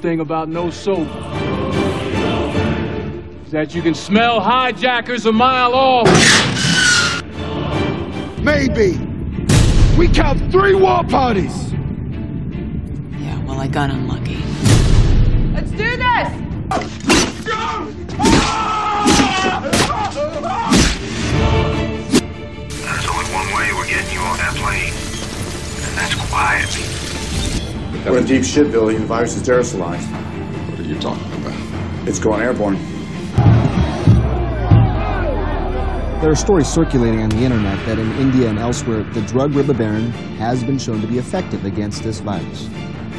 only good thing about no soap is that you can smell hijackers a mile off. Maybe. We count three war parties. Yeah, well, I got unlucky. Let's do this! There's only one way we're getting you on that plane, and that's quietly. We're in deep shit, Billy. The virus is aerosolized. What are you talking about? It's going airborne. There are stories circulating on the internet that in India and elsewhere, the drug ribavirin has been shown to be effective against this virus.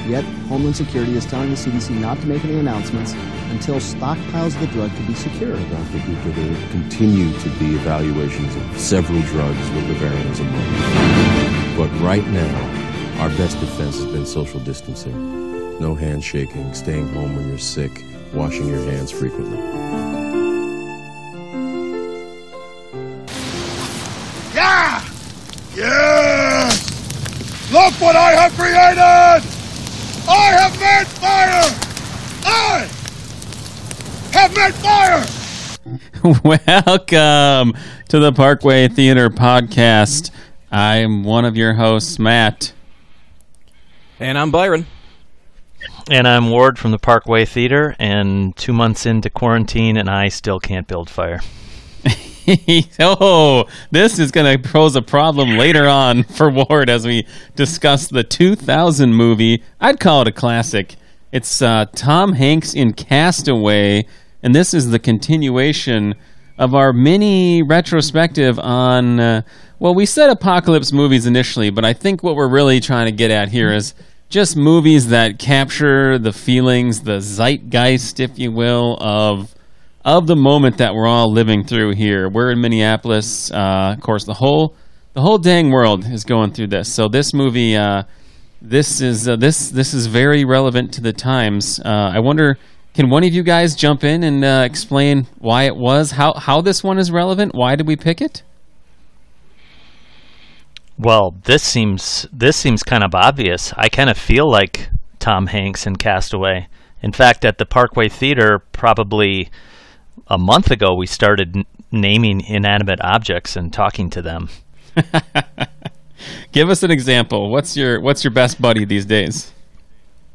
Yet, Homeland Security is telling the CDC not to make any announcements until stockpiles of the drug can be secured. Dr. Gupta, there continue to be evaluations of several drugs with ribavirin as among them. But right now, our best defense has been social distancing. No handshaking, staying home when you're sick, washing your hands frequently. Yeah! Yeah! Look what I have created! I have made fire! I have made fire! Welcome to the Parkway Theater Podcast. I'm one of your hosts, Matt. And I'm Byron. And I'm Ward from the Parkway Theater, and two months into quarantine, and I still can't build fire. oh, this is going to pose a problem later on for Ward as we discuss the 2000 movie. I'd call it a classic. It's uh, Tom Hanks in Castaway, and this is the continuation of our mini retrospective on. Uh, well, we said apocalypse movies initially, but I think what we're really trying to get at here is just movies that capture the feelings, the zeitgeist, if you will, of of the moment that we're all living through here. We're in Minneapolis. Uh, of course, the whole the whole dang world is going through this. So this movie, uh, this is uh, this this is very relevant to the times. Uh, I wonder, can one of you guys jump in and uh, explain why it was, how how this one is relevant? Why did we pick it? Well, this seems this seems kind of obvious. I kind of feel like Tom Hanks in Castaway. In fact, at the Parkway Theater, probably a month ago, we started n- naming inanimate objects and talking to them. Give us an example. What's your What's your best buddy these days?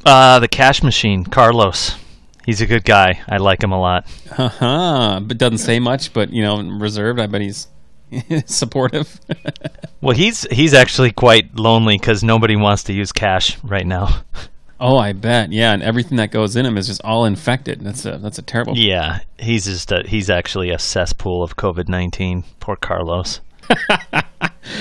Uh, the cash machine, Carlos. He's a good guy. I like him a lot. Uh huh. But doesn't say much. But you know, reserved. I bet he's supportive. well, he's he's actually quite lonely because nobody wants to use cash right now. Oh, I bet. Yeah, and everything that goes in him is just all infected. That's a that's a terrible. Yeah, he's just a, he's actually a cesspool of COVID nineteen. Poor Carlos.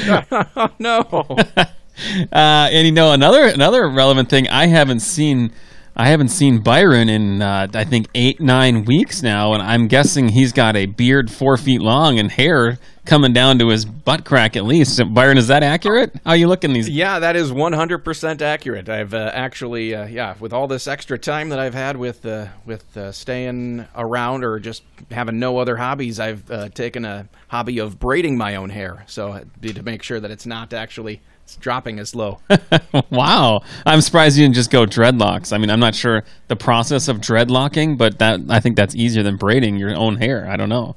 oh, no. uh, and you know another another relevant thing I haven't seen I haven't seen Byron in uh, I think eight nine weeks now, and I'm guessing he's got a beard four feet long and hair coming down to his butt crack at least. Byron, is that accurate? How you looking these? Yeah, that is 100% accurate. I've uh, actually, uh, yeah, with all this extra time that I've had with uh, with uh, staying around or just having no other hobbies, I've uh, taken a hobby of braiding my own hair, so to make sure that it's not actually it's dropping as low. wow, I'm surprised you didn't just go dreadlocks. I mean, I'm not sure the process of dreadlocking, but that I think that's easier than braiding your own hair. I don't know.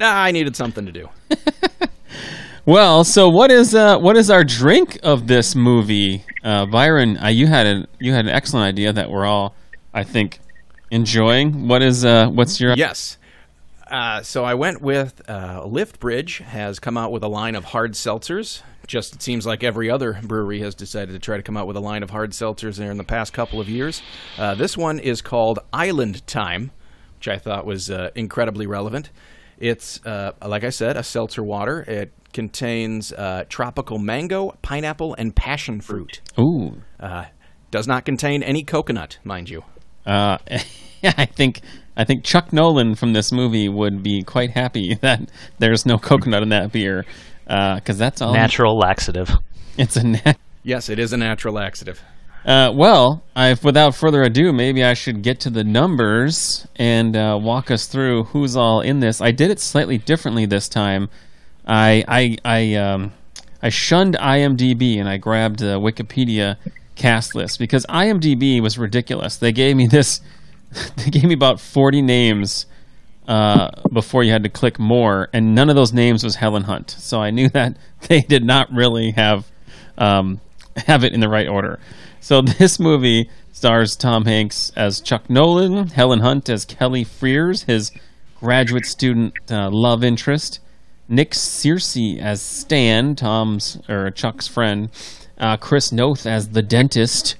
Nah, I needed something to do. well, so what is uh, what is our drink of this movie, uh, Byron? Uh, you had a you had an excellent idea that we're all, I think, enjoying. What is uh, what's your yes? Uh, so I went with uh, Liftbridge has come out with a line of hard seltzers. Just it seems like every other brewery has decided to try to come out with a line of hard seltzers there in the past couple of years. Uh, this one is called Island Time, which I thought was uh, incredibly relevant. It's uh, like I said, a seltzer water. It contains uh, tropical mango, pineapple, and passion fruit. Ooh. does not contain any coconut, mind you. Uh, I think I think Chuck Noland from this movie would be quite happy that there's no coconut in that beer, because uh, that's all natural laxative. It's a nat- yes, it is a natural laxative. Uh, well, I've, without further ado, maybe I should get to the numbers and uh, walk us through who's all in this. I did it slightly differently this time. I I I um, I shunned IMDb and I grabbed the Wikipedia cast list because IMDb was ridiculous. They gave me this. They gave me about forty names uh, before you had to click more, and none of those names was Helen Hunt. So I knew that they did not really have um, have it in the right order. So this movie stars Tom Hanks as Chuck Noland, Helen Hunt as Kelly Frears, his graduate student uh, love interest, Nick Searcy as Stan, Tom's or Chuck's friend, uh, Chris Noth as the dentist,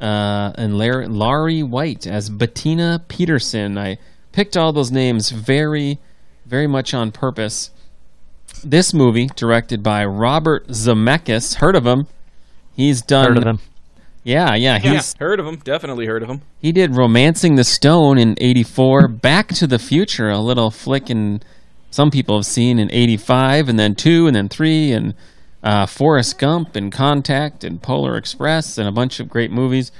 uh, and Larry, Lari White as Bettina Peterson. I picked all those names very, very much on purpose. This movie, directed by Robert Zemeckis, heard of him? He's done. Heard of him. Yeah, yeah, Yeah, he's heard of him. Definitely heard of him. he did Romancing the Stone in 84, Back to the Future, a little flick in some people have seen in 85, and then 2, and then 3, and uh, Forrest Gump, and Contact, and Polar Express, and a bunch of great movies.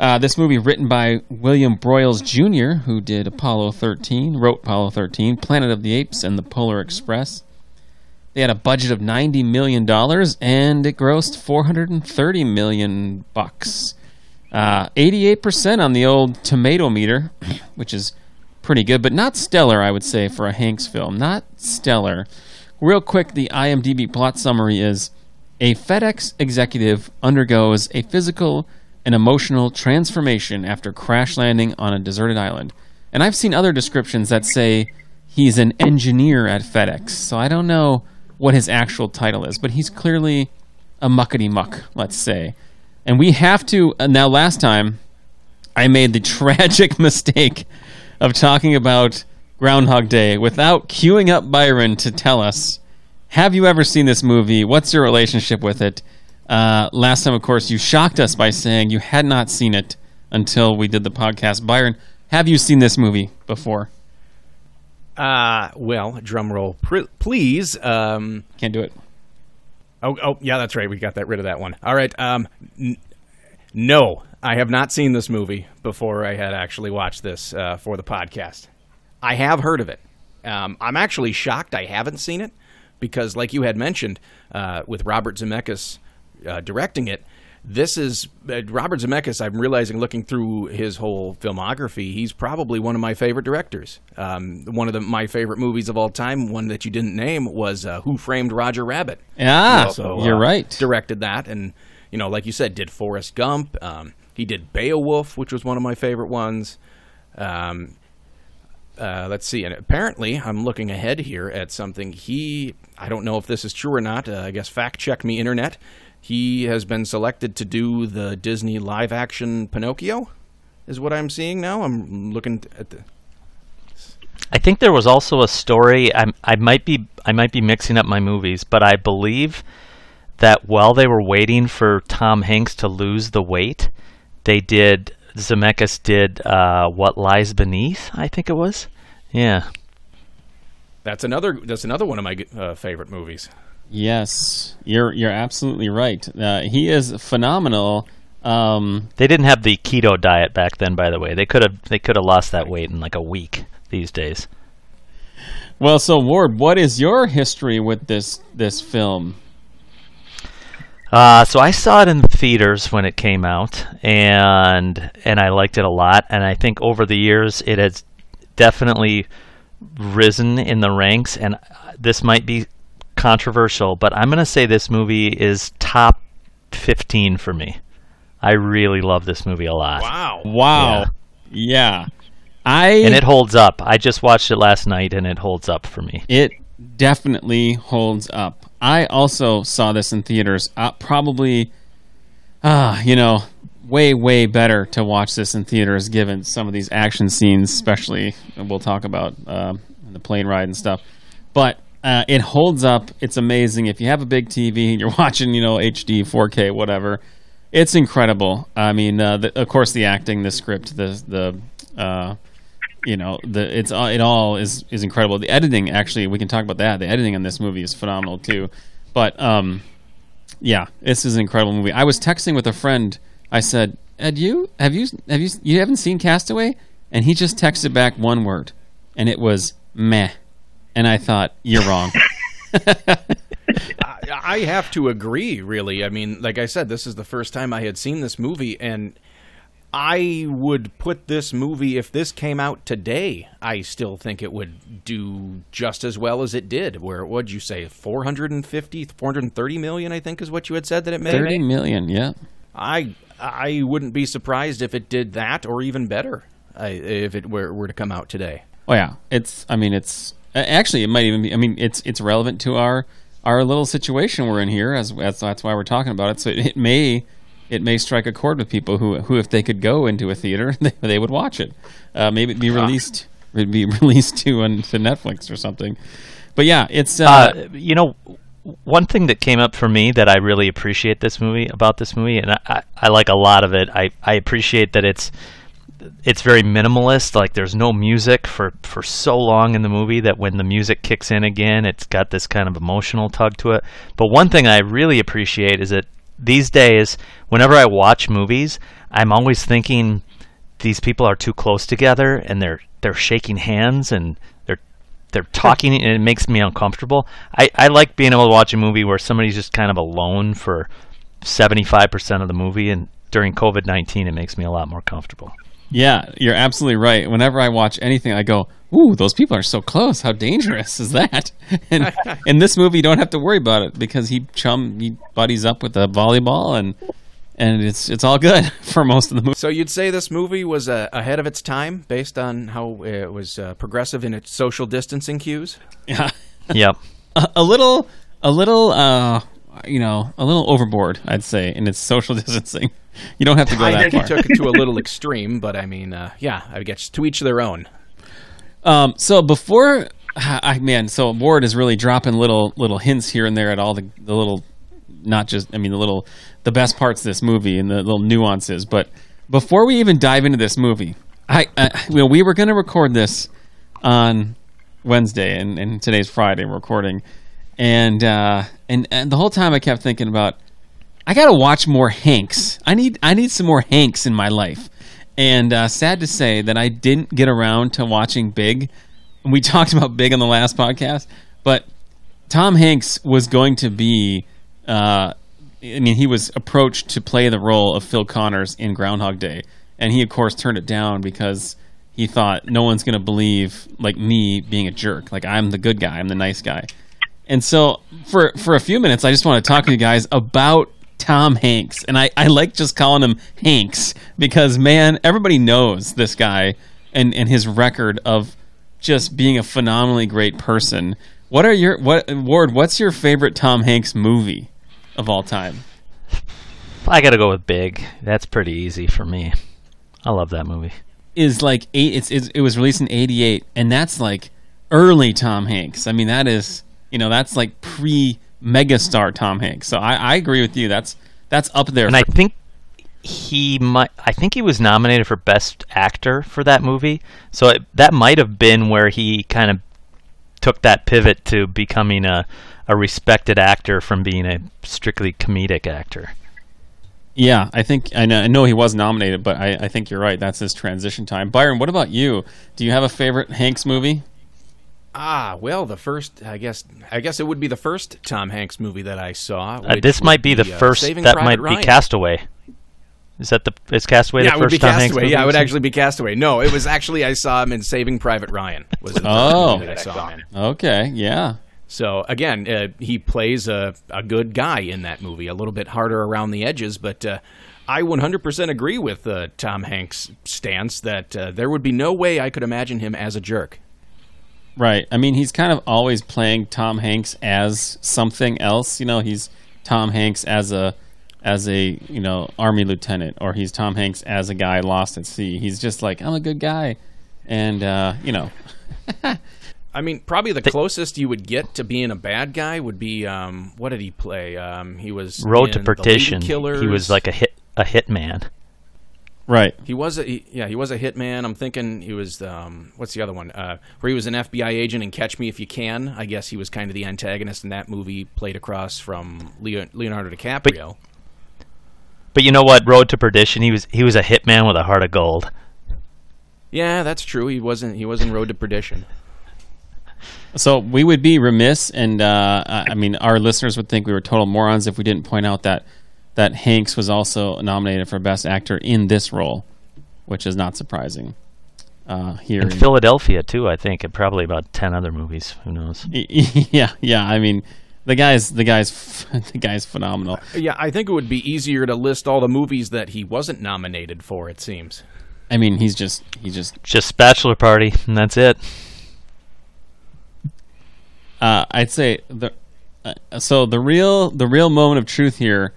Uh, this movie written by William Broyles Jr., who did Apollo 13, wrote Apollo 13, Planet of the Apes, and the Polar Express. They had a budget of ninety million dollars, and it grossed four hundred and thirty million bucks. Uh, Eighty-eight percent on the old tomato meter, which is pretty good, but not stellar, I would say, for a Hanks film. Not stellar. Real quick, the IMDb plot summary is: a FedEx executive undergoes a physical and emotional transformation after crash landing on a deserted island. And I've seen other descriptions that say he's an engineer at FedEx, so I don't know what his actual title is, but he's clearly a muckety muck, let's say. And we have to. uh, Now, last time, I made the tragic mistake of talking about Groundhog Day without queuing up Byron to tell us Have you ever seen this movie? What's your relationship with it? Uh, last time, of course, you shocked us by saying you had not seen it until we did the podcast. Byron, have you seen this movie before? Uh, well, drum roll, pr- please. Um, Can't do it. Oh, oh, yeah, that's right. We got that rid of that one. All right. Um, n- no, I have not seen this movie before I had actually watched this uh, for the podcast. I have heard of it. Um, I'm actually shocked I haven't seen it because, like you had mentioned, uh, with Robert Zemeckis uh, directing it, this is uh, Robert Zemeckis. I'm realizing, looking through his whole filmography, he's probably one of my favorite directors. Um, one of the, my favorite movies of all time, one that you didn't name, was uh, Who Framed Roger Rabbit. Yeah, also, you're uh, right. Directed that, and you know, like you said, did Forrest Gump. Um, he did Beowulf, which was one of my favorite ones. Um, uh, let's see, and apparently, I'm looking ahead here at something. He, I don't know if this is true or not. Uh, I guess fact check me, internet. He has been selected to do the Disney live action Pinocchio, is what I'm seeing now. I'm looking at the. I think there was also a story. I I might be I might be mixing up my movies, but I believe that while they were waiting for Tom Hanks to lose the weight, they did Zemeckis did uh, what lies beneath. I think it was. Yeah. That's another. That's another one of my uh, favorite movies. Yes, you're you're absolutely right. Uh, he is phenomenal. Um, They didn't have the keto diet back then, by the way. They could have they could have lost that weight in like a week these days. well, so Ward, what is your history with this this film? Uh, so I saw it in the theaters when it came out, and and I liked it a lot. And I think over the years it has definitely risen in the ranks. And this might be controversial, but I'm gonna say this movie is top 15 for me. I really love this movie a lot. Wow. Wow, yeah, I And it holds up. I just watched it last night, and it holds up for me. it definitely holds up. I also saw this in theaters. Uh, probably, ah, you know, way way better to watch this in theaters given some of these action scenes, especially we'll talk about um, the plane ride and stuff. But uh, it holds up. It's amazing. If you have a big TV and you're watching, you know, HD, 4K, whatever, it's incredible. I mean, uh, the, of course, the acting, the script, the the uh, you know the it's all- it all is is incredible. The editing actually we can talk about that. The editing on this movie is phenomenal too. But um, yeah, this is an incredible movie. I was texting with a friend. I said, "Ed, you have you have you you haven't seen Castaway?" And he just texted back one word, and it was meh. And I thought, "You're wrong." I have to agree. Really, I mean, like I said, this is the first time I had seen this movie, and I would put this movie if this came out today. I still think it would do just as well as it did. Where what'd you say, 450, 430 million? I think is what you had said that it made. Thirty million, yeah. I I wouldn't be surprised if it did that or even better. I, if it were, were to come out today. Oh yeah, it's. I mean, it's actually it might even be. I mean, it's it's relevant to our our little situation we're in here. As, as that's why we're talking about it. So it, it may it may strike a chord with people who who if they could go into a theater, they, they would watch it. Uh, maybe it'd be released. It'd be released to on to Netflix or something. But yeah, it's uh, Uh, you know, one thing that came up for me that I really appreciate this movie about this movie, and I, I, I like a lot of it. I, I appreciate that it's it's very minimalist. Like there's no music for for so long in the movie that when the music kicks in again, it's got this kind of emotional tug to it. But one thing I really appreciate is that these days, whenever I watch movies, I'm always thinking these people are too close together and they're they're shaking hands and they're they're talking and it makes me uncomfortable. I, I like being able to watch a movie where somebody's just kind of alone for 75% of the movie and during COVID-19 it makes me a lot more comfortable. Yeah, you're absolutely right. Whenever I watch anything, I go, "Ooh, those people are so close. How dangerous is that?" And in this movie, you don't have to worry about it because he chum he buddies up with a volleyball, and and it's it's all good for most of the movie. So you'd say this movie was uh, ahead of its time based on how it was uh, progressive in its social distancing cues? Yeah, Yep. a, a little, a little, uh, you know, a little overboard, I'd say, in its social distancing. You don't have to go I that think you far. took it to a little extreme, but I mean, uh, yeah, I guess to each their own. Um, so before, I man, so Ward is really dropping little little hints here and there at all the the little, not just I mean the little the best parts of this movie and the little nuances. But before we even dive into this movie, I, I you know, we were going to record this on Wednesday and, and today's Friday recording, and uh, and and the whole time I kept thinking about I gotta watch more Hanks. I need I need some more Hanks in my life. And uh, sad to say that I didn't get around to watching Big. We talked about Big on the last podcast, but Tom Hanks was going to be. Uh, I mean, he was approached to play the role of Phil Connors in Groundhog Day, and he of course turned it down because he thought no one's going to believe like me being a jerk. Like I'm the good guy, I'm the nice guy. And so for for a few minutes, I just want to talk to you guys about Tom Hanks, and I, I like just calling him Hanks because man, everybody knows this guy and, and his record of just being a phenomenally great person. What are your what Ward? What's your favorite Tom Hanks movie of all time? I got to go with Big. That's pretty easy for me. I love that movie. Is like eight. It's, it's it was released in '88, and that's like early Tom Hanks. I mean, that is you know that's like pre megastar Tom Hanks. So I, I agree with you. That's that's up there. And I think he might I think he was nominated for best actor for that movie. So it, that might have been where he kind of took that pivot to becoming a a respected actor from being a strictly comedic actor. Yeah, I think I know, I know he was nominated, but I, I think you're right. That's his transition time. Byron, what about you? Do you have a favorite Hanks movie? Ah, well, the first, I guess, I guess it would be the first Tom Hanks movie that I saw. Uh, this might be the uh, first. Saving that Private might Ryan. be Castaway. Is that the is Castaway yeah, the first Tom Hanks Castaway. movie? Yeah, it would actually be Castaway. No, it was actually I saw him in Saving Private Ryan. Was the first Oh. movie that I saw him in. Okay, yeah. So again, uh, he plays a, a good guy in that movie. A little bit harder around the edges, but uh, I 100% agree with uh, Tom Hanks' stance that uh, there would be no way I could imagine him as a jerk. Right. I mean, he's kind of always playing Tom Hanks as something else. You know, he's Tom Hanks as a as a you know army lieutenant, or he's Tom Hanks as a guy lost at sea. He's just like I'm a good guy, and uh, you know. I mean, probably the closest you would get to being a bad guy would be um, what did he play? Um, he was Road in to The Lady Perdition. Killers. He was like a hit a hitman. Right. He was a he, yeah he was a hitman. I'm thinking he was um, what's the other one uh, where he was an FBI agent in Catch Me If You Can. I guess he was kind of the antagonist in that movie, played across from Leo, Leonardo DiCaprio. But you know what? Road to Perdition. He was he was a hitman with a heart of gold. yeah, that's true. He wasn't he was in Road to Perdition. So we would be remiss, and uh, I I mean, our listeners would think we were total morons if we didn't point out that that Hanks was also nominated for Best Actor in this role, which is not surprising. Uh, here In in- Philadelphia too, I think, and probably about ten other movies. Who knows? yeah, yeah. I mean, the guy's the guy's the guy's phenomenal. Yeah, I think it would be easier to list all the movies that he wasn't nominated for. It seems. I mean, he's just he's just Just Bachelor Party, and that's it. uh, I'd say the uh, so the real the real moment of truth here,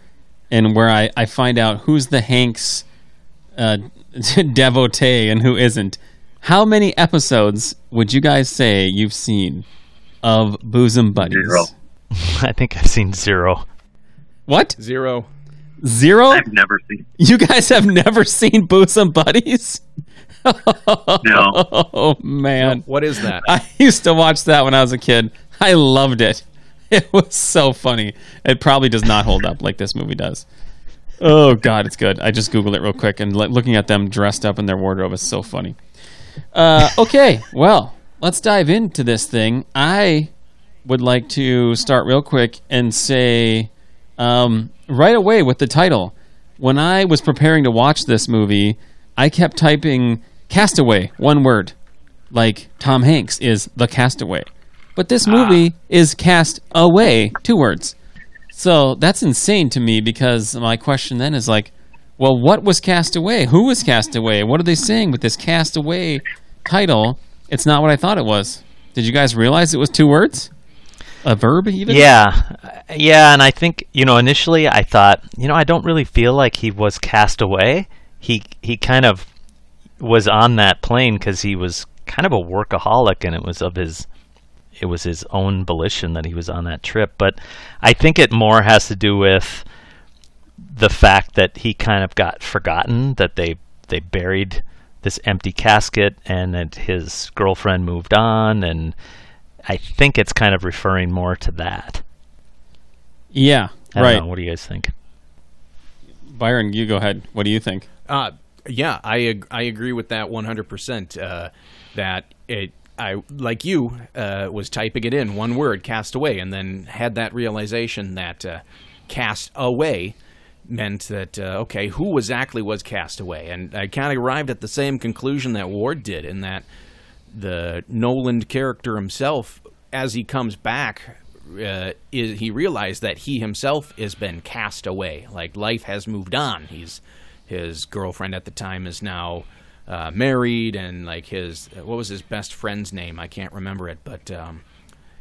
and where I I find out who's the Hanks uh, devotee and who isn't. How many episodes would you guys say you've seen of Bosom Buddies? Zero. I think I've seen zero. What? Zero. Zero? I've never seen. You guys have never seen Bosom Buddies? No. Oh man. What is that? I used to watch that when I was a kid. I loved it. It was so funny. It probably does not hold up like this movie does. Oh god, it's good. I just googled it real quick and looking at them dressed up in their wardrobe is so funny. Uh, okay, well, let's dive into this thing. I would like to start real quick and say um, right away with the title. When I was preparing to watch this movie, I kept typing "Castaway" one word, like Tom Hanks is the castaway. But this ah. movie is cast away, two words. So that's insane to me because my question then is like, well, what was cast away? Who was cast away? What are they saying with this cast away title? It's not what I thought it was. Did you guys realize it was two words? A verb, even? Yeah, yeah, and I think you know initially I thought you know I don't really feel like he was cast away. He he kind of was on that plane because he was kind of a workaholic, and it was of his it was his own volition that he was on that trip. But I think it more has to do with the fact that he kind of got forgotten that they they buried this empty casket and that his girlfriend moved on and I think it's kind of referring more to that. Yeah, I don't right. know. What do you guys think? Byron, you go ahead. What do you think? Uh, yeah, I ag- I agree with that 100%. Uh, that it I like you uh, was typing it in one word, cast away, and then had that realization that uh, cast away meant that uh, okay, who exactly was cast away, and I kind of arrived at the same conclusion that Ward did, in that the Noland character himself, as he comes back, uh, is, he realized that he himself has been cast away. Like life has moved on. He's his girlfriend at the time is now uh, married, and like his what was his best friend's name? I can't remember it, but um,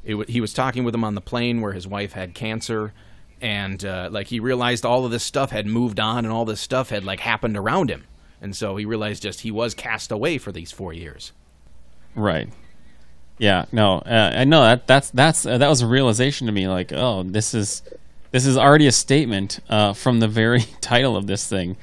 it, w- he was talking with him on the plane where his wife had cancer. And uh, like he realized all of this stuff had moved on, and all this stuff had like happened around him, and so he realized just he was cast away for these four years. Right. Yeah. No. Uh, I know that that's that's uh, that was a realization to me. Like, oh, this is this is already a statement uh, from the very title of this thing,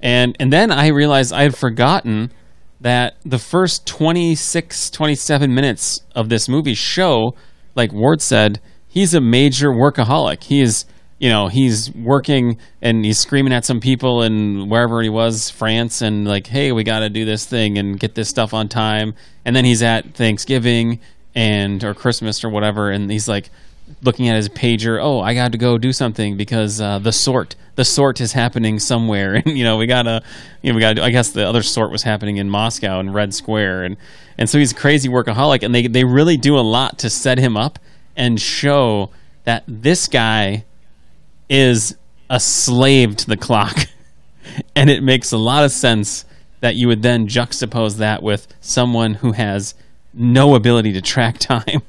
and and then I realized I had forgotten that the first 26, 27 minutes of this movie show, like Ward said, he's a major workaholic. He is. You know, he's working and he's screaming at some people and wherever he was, France, and like, hey, we got to do this thing and get this stuff on time. And then he's at Thanksgiving and or Christmas or whatever, and he's like looking at his pager. Oh, I got to go do something because uh, the sort, the sort is happening somewhere, and you know we gotta, you know, we gotta. I guess the other sort was happening in Moscow in Red Square, and and so he's a crazy workaholic, and they they really do a lot to set him up and show that this guy is a slave to the clock. and it makes a lot of sense that you would then juxtapose that with someone who has no ability to track time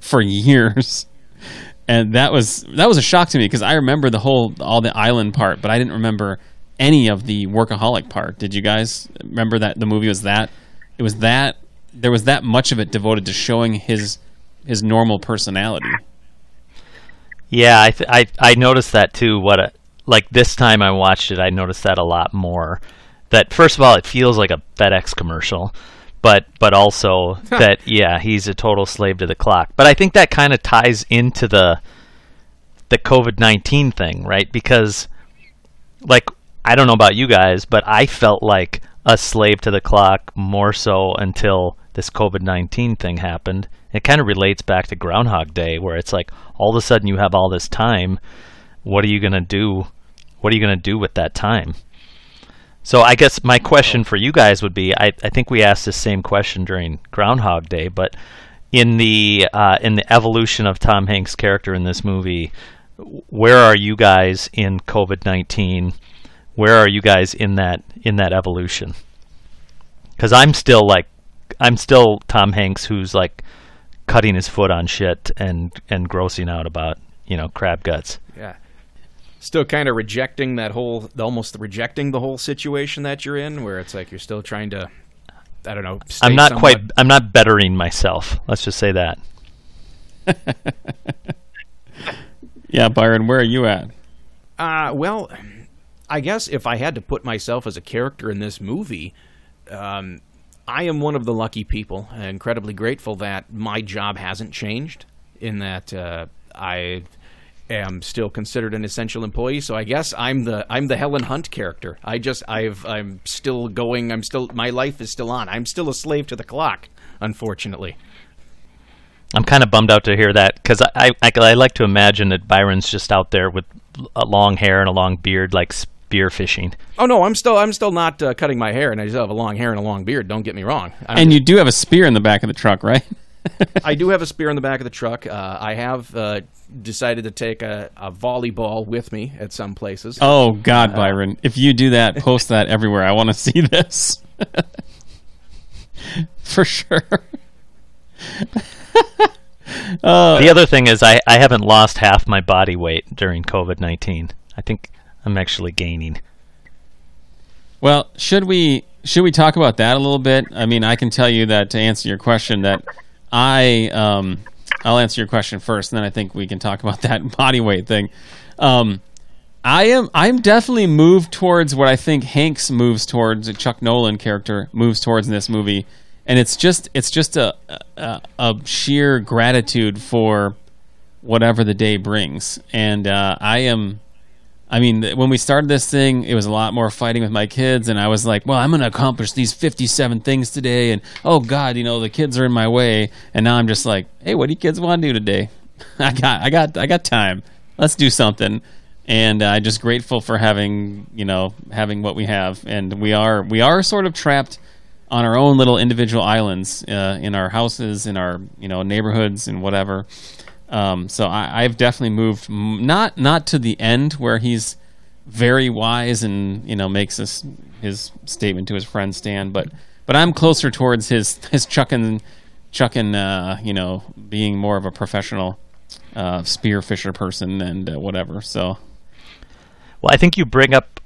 for years. And that was that was a shock to me because I remember the whole all the island part, but I didn't remember any of the workaholic part. Did you guys remember that the movie was that it was that there was that much of it devoted to showing his his normal personality. Yeah, I th- I I noticed that too. What a like this time I watched it, I noticed that a lot more. That first of all, it feels like a FedEx commercial, but but also that yeah, he's a total slave to the clock. But I think that kind of ties into the the COVID nineteen thing, right? Because like I don't know about you guys, but I felt like a slave to the clock more so until this COVID nineteen thing happened, It kind of relates back to Groundhog Day, where it's like all of a sudden you have all this time. What are you gonna do? What are you gonna do with that time? So I guess my question for you guys would be: I, I think we asked this same question during Groundhog Day, but in the uh, in the evolution of Tom Hanks' character in this movie, where are you guys in COVID nineteen? Where are you guys in that in that evolution? Because I'm still like, I'm still Tom Hanks, who's like cutting his foot on shit and and grossing out about you know crab guts. Yeah. Still kind of rejecting that whole, almost rejecting the whole situation that you're in, where it's like you're still trying to, I don't know. stay I'm not somewhat- quite. I'm not bettering myself. Let's just say that. Yeah, Byron, where are you at? Uh, well, I guess if I had to put myself as a character in this movie, um, I am one of the lucky people, incredibly grateful that my job hasn't changed. In that uh, I am still considered an essential employee, so I guess I'm the I'm the Helen Hunt character. I just I've I'm still going. I'm still my life is still on. I'm still a slave to the clock, unfortunately. I'm kind of bummed out to hear that because I, I I like to imagine that Byron's just out there with a long hair and a long beard, like spear fishing. Oh no, I'm still I'm still not uh, cutting my hair, and I still have a long hair and a long beard. Don't get me wrong. I'm and you do have a spear in the back of the truck, right? I do have a spear in the back of the truck. Uh, I have uh, decided to take a, a volleyball with me at some places. Oh God, Byron! If you do that, post that everywhere. I want to see this for sure. Uh, the other thing is I, I haven't lost half my body weight during COVID nineteen. I think I'm actually gaining. Well, should we should we talk about that a little bit? I mean, I can tell you that to answer your question that I um I'll answer your question first, and then I think we can talk about that body weight thing. Um, I am I'm definitely moved towards what I think Hanks moves towards, the Chuck Noland character moves towards in this movie, and it's just it's just a a, a sheer gratitude for whatever the day brings, and uh, I am. I mean, when we started this thing, it was a lot more fighting with my kids, and I was like, "Well, I'm going to accomplish these 57 things today," and oh God, you know, the kids are in my way, and now I'm just like, "Hey, what do you kids want to do today? I got, I got, I got time. Let's do something." And uh, I'm just grateful for having, you know, having what we have, and we are, we are sort of trapped on our own little individual islands uh, in our houses, in our, you know, neighborhoods, and whatever. Um, so I, I've definitely moved not not to the end where he's very wise and you know makes his his statement to his friend Stan, but but I'm closer towards his his chucking chucking uh, you know being more of a professional uh, spearfisher person and uh, whatever. So Well, I think you bring up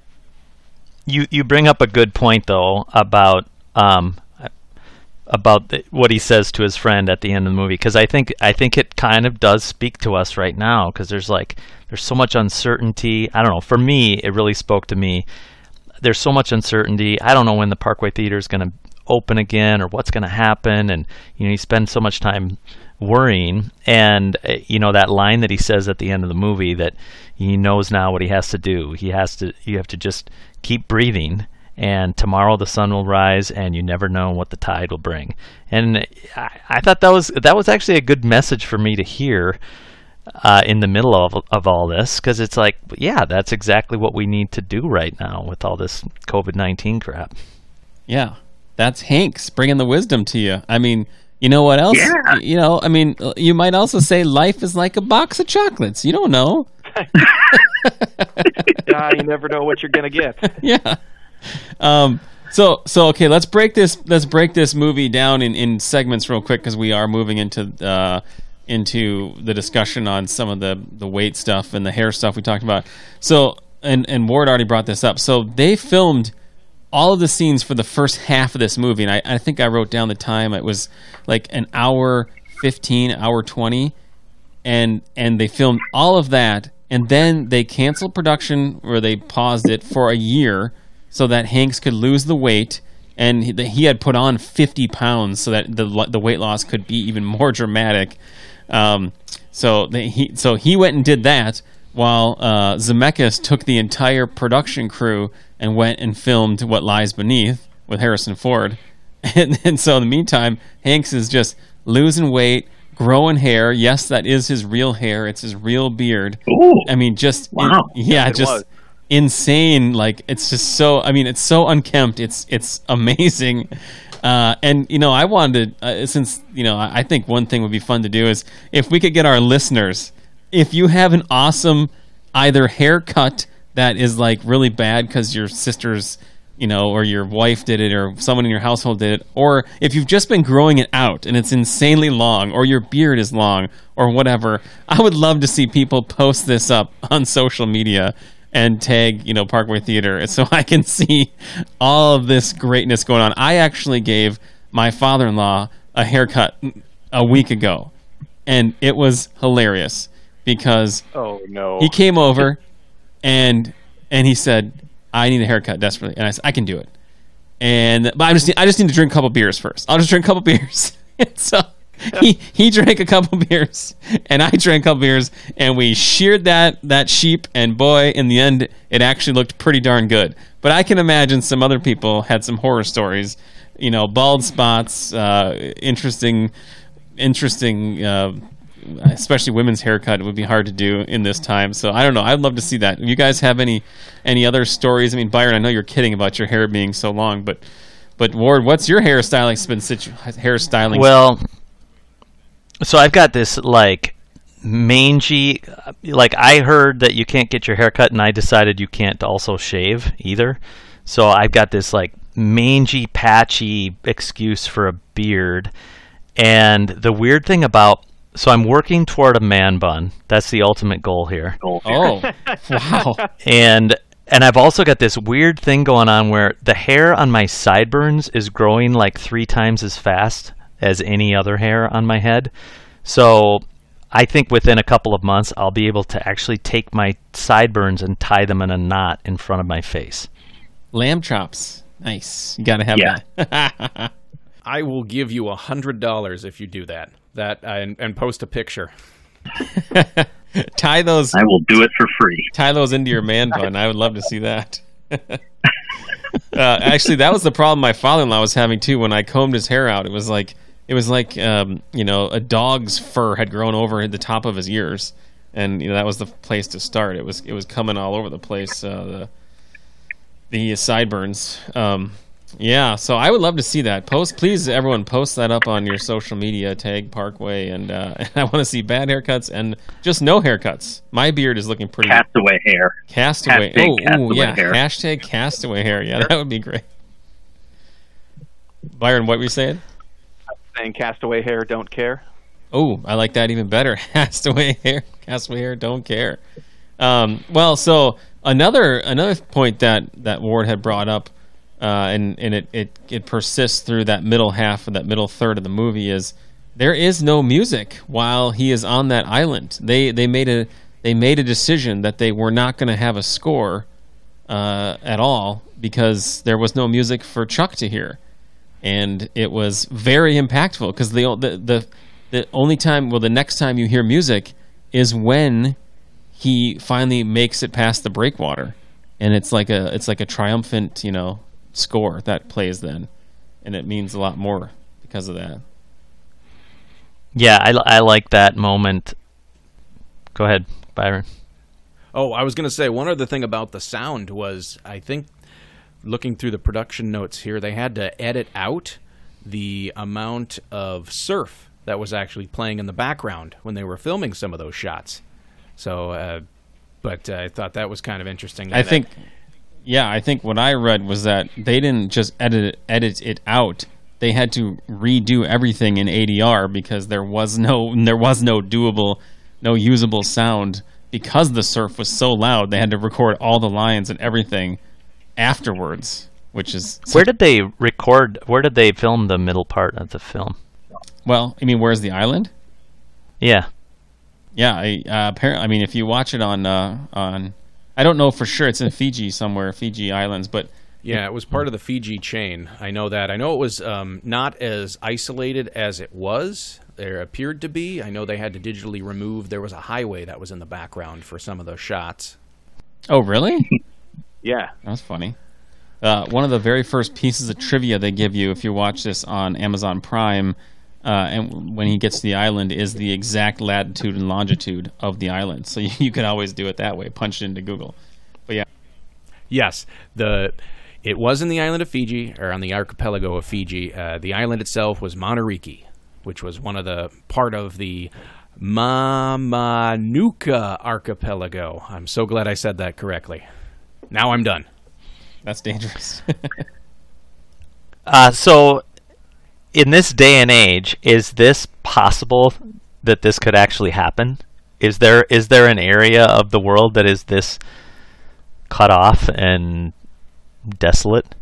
you you bring up a good point though about um about the, what he says to his friend at the end of the movie because I think I think it kind of does speak to us right now because there's like there's so much uncertainty. I don't know. For me, it really spoke to me. There's so much uncertainty. I don't know when the Parkway Theater is going to open again or what's going to happen and you know you spend so much time worrying and uh, you know that line that he says at the end of the movie that he knows now what he has to do he has to you have to just keep breathing and tomorrow the sun will rise and you never know what the tide will bring and I, I thought that was that was actually a good message for me to hear uh, in the middle of of all this because it's like yeah that's exactly what we need to do right now with all this COVID-19 crap yeah, that's Hanks bringing the wisdom to you. I mean, you know what else? Yeah. You know, I mean, you might also say life is like a box of chocolates. You don't know. yeah, you never know what you're gonna get. yeah. Um. So so okay, let's break this. Let's break this movie down in, in segments real quick because we are moving into uh into the discussion on some of the the weight stuff and the hair stuff we talked about. So and and Ward already brought this up. So they filmed all of the scenes for the first half of this movie, and I, I think I wrote down the time. It was like an hour fifteen, hour twenty, and and they filmed all of that, and then they canceled production or they paused it for a year so that Hanks could lose the weight, and he, that he had put on fifty pounds so that the the weight loss could be even more dramatic. Um, so they, he so he went and did that while uh, Zemeckis took the entire production crew and went and filmed What Lies Beneath with Harrison Ford. And, and so in the meantime, Hanks is just losing weight, growing hair. Yes, that is his real hair. It's his real beard. Ooh. I mean, just Wow. yeah, Yes, it just was. Insane. Like it's just so. I mean, it's so unkempt. It's it's amazing. Uh, and you know, I wanted uh, since you know, I I think one thing would be fun to do is if we could get our listeners, if you have an awesome either haircut that is like really bad because your sister's, you know, or your wife did it, or someone in your household did it, or if you've just been growing it out and it's insanely long, or your beard is long, or whatever, I would love to see people post this up on social media and tag, you know, Parkway Theater so I can see all of this greatness going on. I actually gave my father in law a haircut a week ago, and it was hilarious because Oh no. he came over and and he said, "I need a haircut desperately," and I said, "I can do it." And but I just I just need to drink a couple beers first. I'll just drink a couple beers. so he he drank a couple beers, and I drank a couple beers, and we sheared that that sheep. And boy, in the end, it actually looked pretty darn good. But I can imagine some other people had some horror stories. You know, bald spots, uh, interesting, interesting. Uh, especially women's haircut it would be hard to do in this time so i don't know i'd love to see that you guys have any any other stories i mean byron i know you're kidding about your hair being so long but but ward what's your hairstyling been situ- hairstyling Well, so I've got this like mangy like I heard that you can't get your hair cut and I decided you can't also shave either. So I've got this like mangy patchy excuse for a beard. And the weird thing about so I'm working toward a man bun. That's the ultimate goal here. oh wow And and I've also got this weird thing going on where the hair on my sideburns is growing like three times as fast as any other hair on my head. So I think within a couple of months I'll be able to actually take my sideburns and tie them in a knot in front of my face. lamb chops nice you gotta have Yeah. that I will give you a hundred dollars if you do that. That and, and post a picture. tie those I will do it for free. tie those into your man bun i would love to see that uh, actually that was the problem my father-in-law was having too when i combed his hair out it was like it was like um, you know a dog's fur had grown over the top of his ears and you know that was the place to start it was it was coming all over the place uh, the the sideburns um, yeah so i would love to see that post please everyone post that up on your social media tag parkway and uh, i want to see bad haircuts and just no haircuts my beard is looking pretty Castaway hair. Castaway. Hashtag Oh, ooh, castaway yeah. hair. Hashtag castaway hair. Yeah, that would be great. Byron, what were you saying? Saying castaway hair don't care. Oh, I like that even better. Castaway hair. Castaway hair. Don't care. Um, well, so another another point that that Ward had brought up, uh, and and it, it it persists through that middle half of that middle third of the movie is there is no music while he is on that island. They they made a they made a decision that they were not going to have a score uh, at all because there was no music for Chuck to hear, and it was very impactful because the, the the the only time well the next time you hear music is when he finally makes it past the breakwater, and it's like a it's like a triumphant you know score that plays then, and it means a lot more because of that. Yeah, I, I like that moment. Go ahead, Byron. Oh, I was going to say one other thing about the sound was I think looking through the production notes here, they had to edit out the amount of surf that was actually playing in the background when they were filming some of those shots. So, uh, but uh, I thought that was kind of interesting. I That- think, yeah, I think what I read was that they didn't just edit it, edit it out. They had to redo everything in ADR because there was no there was no doable, no usable sound because the surf was so loud. They had to record all the lines and everything afterwards, which is Where did they record? Where did they film the middle part of the film? well. I mean, where's the island? Yeah. Yeah, I, uh, apparently, I mean, if you watch it on uh, on, I don't know for sure. It's in Fiji somewhere, Fiji Islands, but Yeah, it was part of the Fiji chain. I know that. I know it was um, not as isolated as it was. There appeared to be. I know they had to digitally remove. There was a highway that was in the background for some of those shots. Oh, really? Yeah. That's funny. Uh, one of the very first pieces of trivia they give you if you watch this on Amazon Prime, uh, and when he gets to the island, is the exact latitude and longitude of the island. So you, you could always do it that way, punch it into Google. But yeah, Yes, the it was in the island of Fiji or on the archipelago of Fiji. Uh, the island itself was Monteriki, which was one of the part of the Mamanuca archipelago. I'm so glad I said that correctly. Now I'm done. that's dangerous. Uh, so, in this day and age, is this possible that this could actually happen? Is there is there an area of the world that is this cut off and desolate?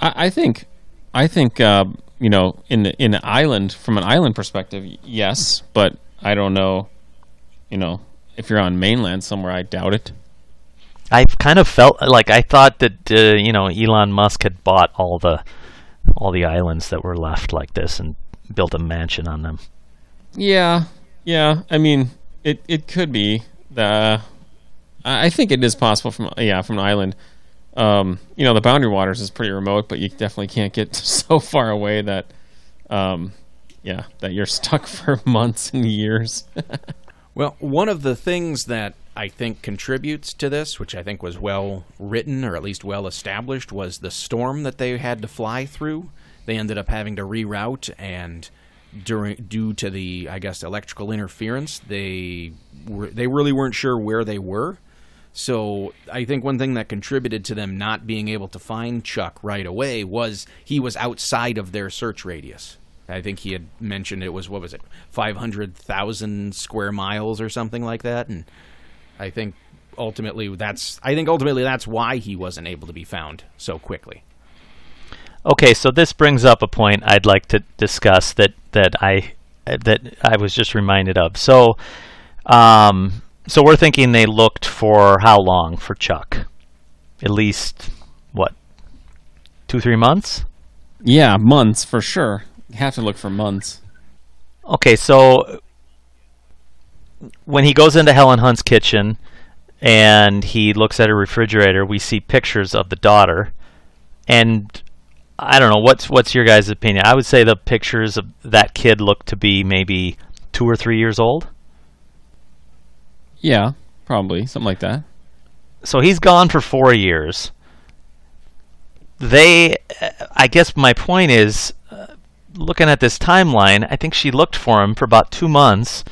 I, I think, I think, uh, you know, in the, in an island, from an island perspective, yes, but I don't know, you know, if you're on mainland somewhere, I doubt it. I've kind of felt like I thought that uh, you know Elon Musk had bought all the all the islands that were left like this and built a mansion on them. Yeah, yeah. I mean, it it could be. The I I think it is possible from yeah from an island. Um, you know, the boundary waters is pretty remote, but you definitely can't get so far away that, um, yeah, that you're stuck for months and years. Well, one of the things that I think contributes to this, which I think was well written or at least well established, was the storm that they had to fly through. They ended up having to reroute, and during due to the I guess electrical interference, they were they really weren't sure where they were. So I think one thing that contributed to them not being able to find Chuck right away was he was outside of their search radius. I think he had mentioned it was what was it, five hundred thousand square miles or something like that, and I think ultimately that's I think ultimately that's why he wasn't able to be found so quickly. Okay, so this brings up a point I'd like to discuss that that I that I was just reminded of. So, um, so we're thinking they looked for how long for Chuck? At least what? Two three months? yeah, months for sure. You have to look for months. Okay, so when he goes into Helen Hunt's kitchen and he looks at a refrigerator, we see pictures of the daughter. And I don't know what's what's your guys' opinion. I would say the pictures of that kid look to be maybe 2 or 3 years old. Yeah, probably something like that. So he's gone for 4 years. They I guess my point is uh, looking at this timeline, I think she looked for him for about 2 months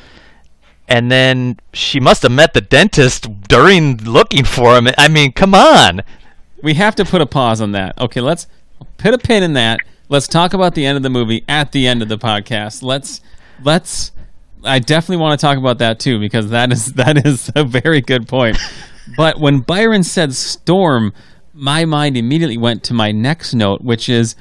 and then she must have met the dentist during looking for him. I mean, come on. We have to put a pause on that. Okay, let's put a pin in that. Let's talk about the end of the movie at the end of the podcast. Let's let's I definitely want to talk about that too because that is that is a very good point. But when Byron said storm, my mind immediately went to my next note, which is,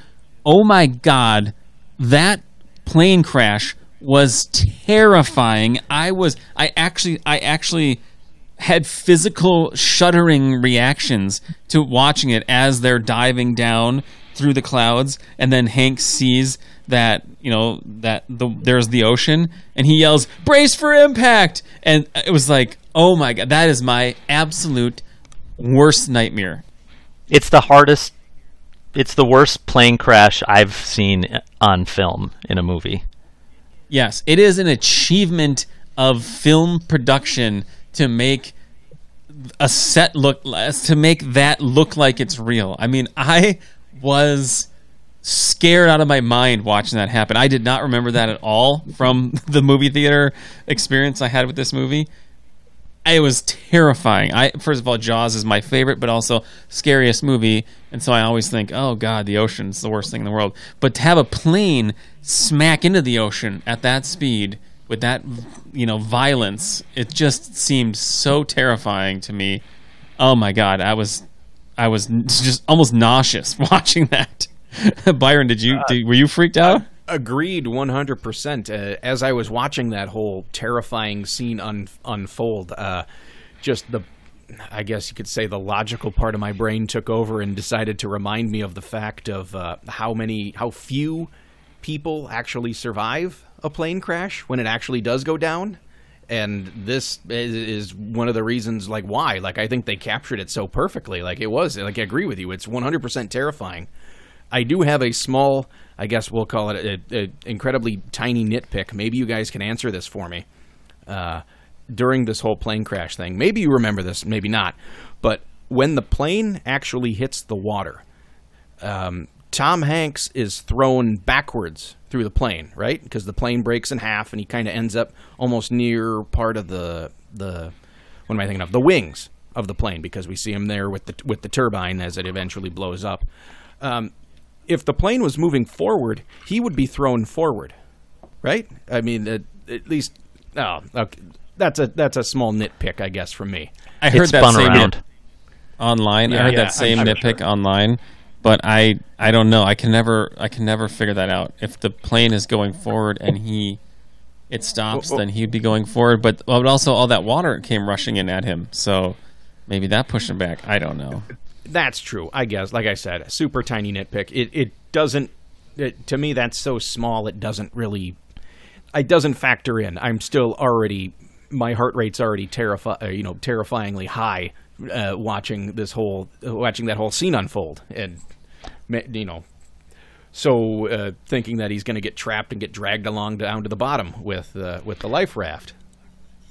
oh my god, that plane crash was terrifying. I was I actually I actually had physical shuddering reactions to watching it as they're diving down through the clouds and then Hank sees that you know that the there's the ocean and he yells brace for impact and it was like oh my god that is my absolute worst nightmare It's the hardest it's the worst plane crash I've seen on film in a movie. Yes, it is an achievement of film production to make a set look less to make that look like it's real. I mean, I was scared out of my mind watching that happen. I did not remember that at all from the movie theater experience I had with this movie. It was terrifying. I first of all, Jaws is my favorite, but also scariest movie, and so I always think, "Oh God, the ocean's the worst thing in the world." But to have a plane smack into the ocean at that speed with that, you know, violence, it just seemed so terrifying to me. Oh my God, I was, I was just almost nauseous watching that. Byron, did you uh, did, were you freaked out? Agreed, one hundred percent. Uh, As I was watching that whole terrifying scene un- unfold, uh, just the, I guess you could say the logical part of my brain took over and decided to remind me of the fact of uh, how many, how few people actually survive a plane crash when it actually does go down. And this is, is one of the reasons, like why. Like I think they captured it so perfectly. Like it was. Like I agree with you. It's one hundred percent terrifying. I do have a small, I guess we'll call it a, a incredibly tiny nitpick. Maybe you guys can answer this for me. Uh, during this whole plane crash thing, maybe you remember this, maybe not, but when the plane actually hits the water, um, Tom Hanks is thrown backwards through the plane, right? Because the plane breaks in half, and he kind of ends up almost near part of the the what am I thinking of? The wings of the plane, because we see him there with the with the turbine as it eventually blows up. Um, if the plane was moving forward, he would be thrown forward, right? I mean, at, at least. Oh, okay. That's a that's a small nitpick, I guess, from me. I heard It that same around. online. I heard yeah, that same I'm- I'm nitpick online, but I I don't know. I can never I can never figure that out. If the plane is going forward and he it stops, Well, well- then he'd be going forward. But but also all that water came rushing in at him, so maybe that pushed him back. I don't know. That's true, I guess. Like I said, super tiny nitpick. It it doesn't. It, to me, that's so small. It doesn't really. It doesn't factor in. I'm still already. My heart rate's already terrifi- uh, You know, terrifyingly high. Uh, watching this whole, watching that whole scene unfold, and you know, so uh, thinking that he's going to get trapped and get dragged along down to the bottom with uh, with the life raft.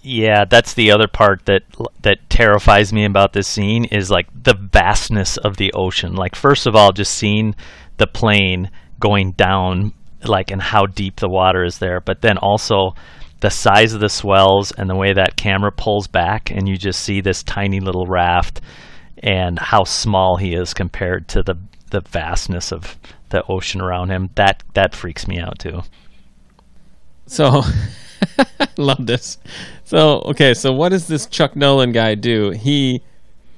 Yeah, that's the other part that that terrifies me about this scene is like the vastness of the ocean. Like first of all, just seeing the plane going down like and how deep the water is there, but then also the size of the swells and the way that camera pulls back and you just see this tiny little raft and how small he is compared to the the vastness of the ocean around him. That that freaks me out too. So love this. So okay, so what does this Chuck Noland guy do? He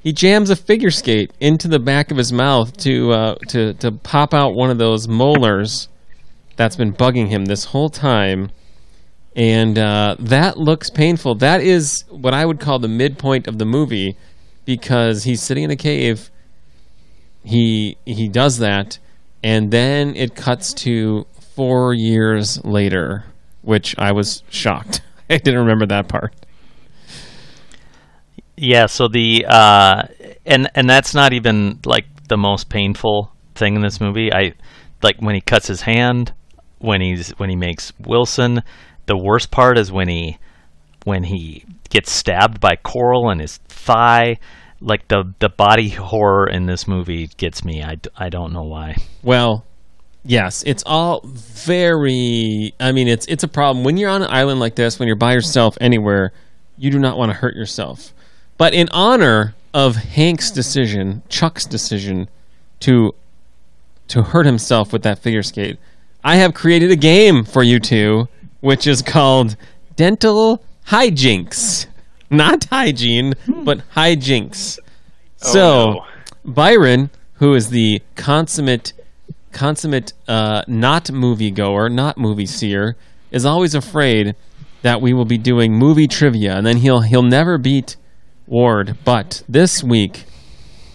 he jams a figure skate into the back of his mouth to uh, to to pop out one of those molars that's been bugging him this whole time, and uh, that looks painful. That is what I would call the midpoint of the movie because he's sitting in a cave. He he does that, and then it cuts to four years later, which I was shocked. I didn't remember that part. Yeah, so the uh and and that's not even like the most painful thing in this movie. I like when he cuts his hand, when he's when he makes Wilson, the worst part is when he when he gets stabbed by Coral in his thigh. Like the the body horror in this movie gets me. I, I don't know why. Well, yes, it's all very. I mean, it's it's a problem when you're on an island like this. When you're by yourself anywhere, you do not want to hurt yourself. But in honor of Hank's decision, Chuck's decision to to hurt himself with that figure skate, I have created a game for you two, which is called Dental Hijinks. Not hygiene, but hijinks. Oh, so, Byron, who is the consummate, consummate uh, not moviegoer, not movie seer, is always afraid that we will be doing movie trivia, and then he'll he'll never beat Ward. But this week,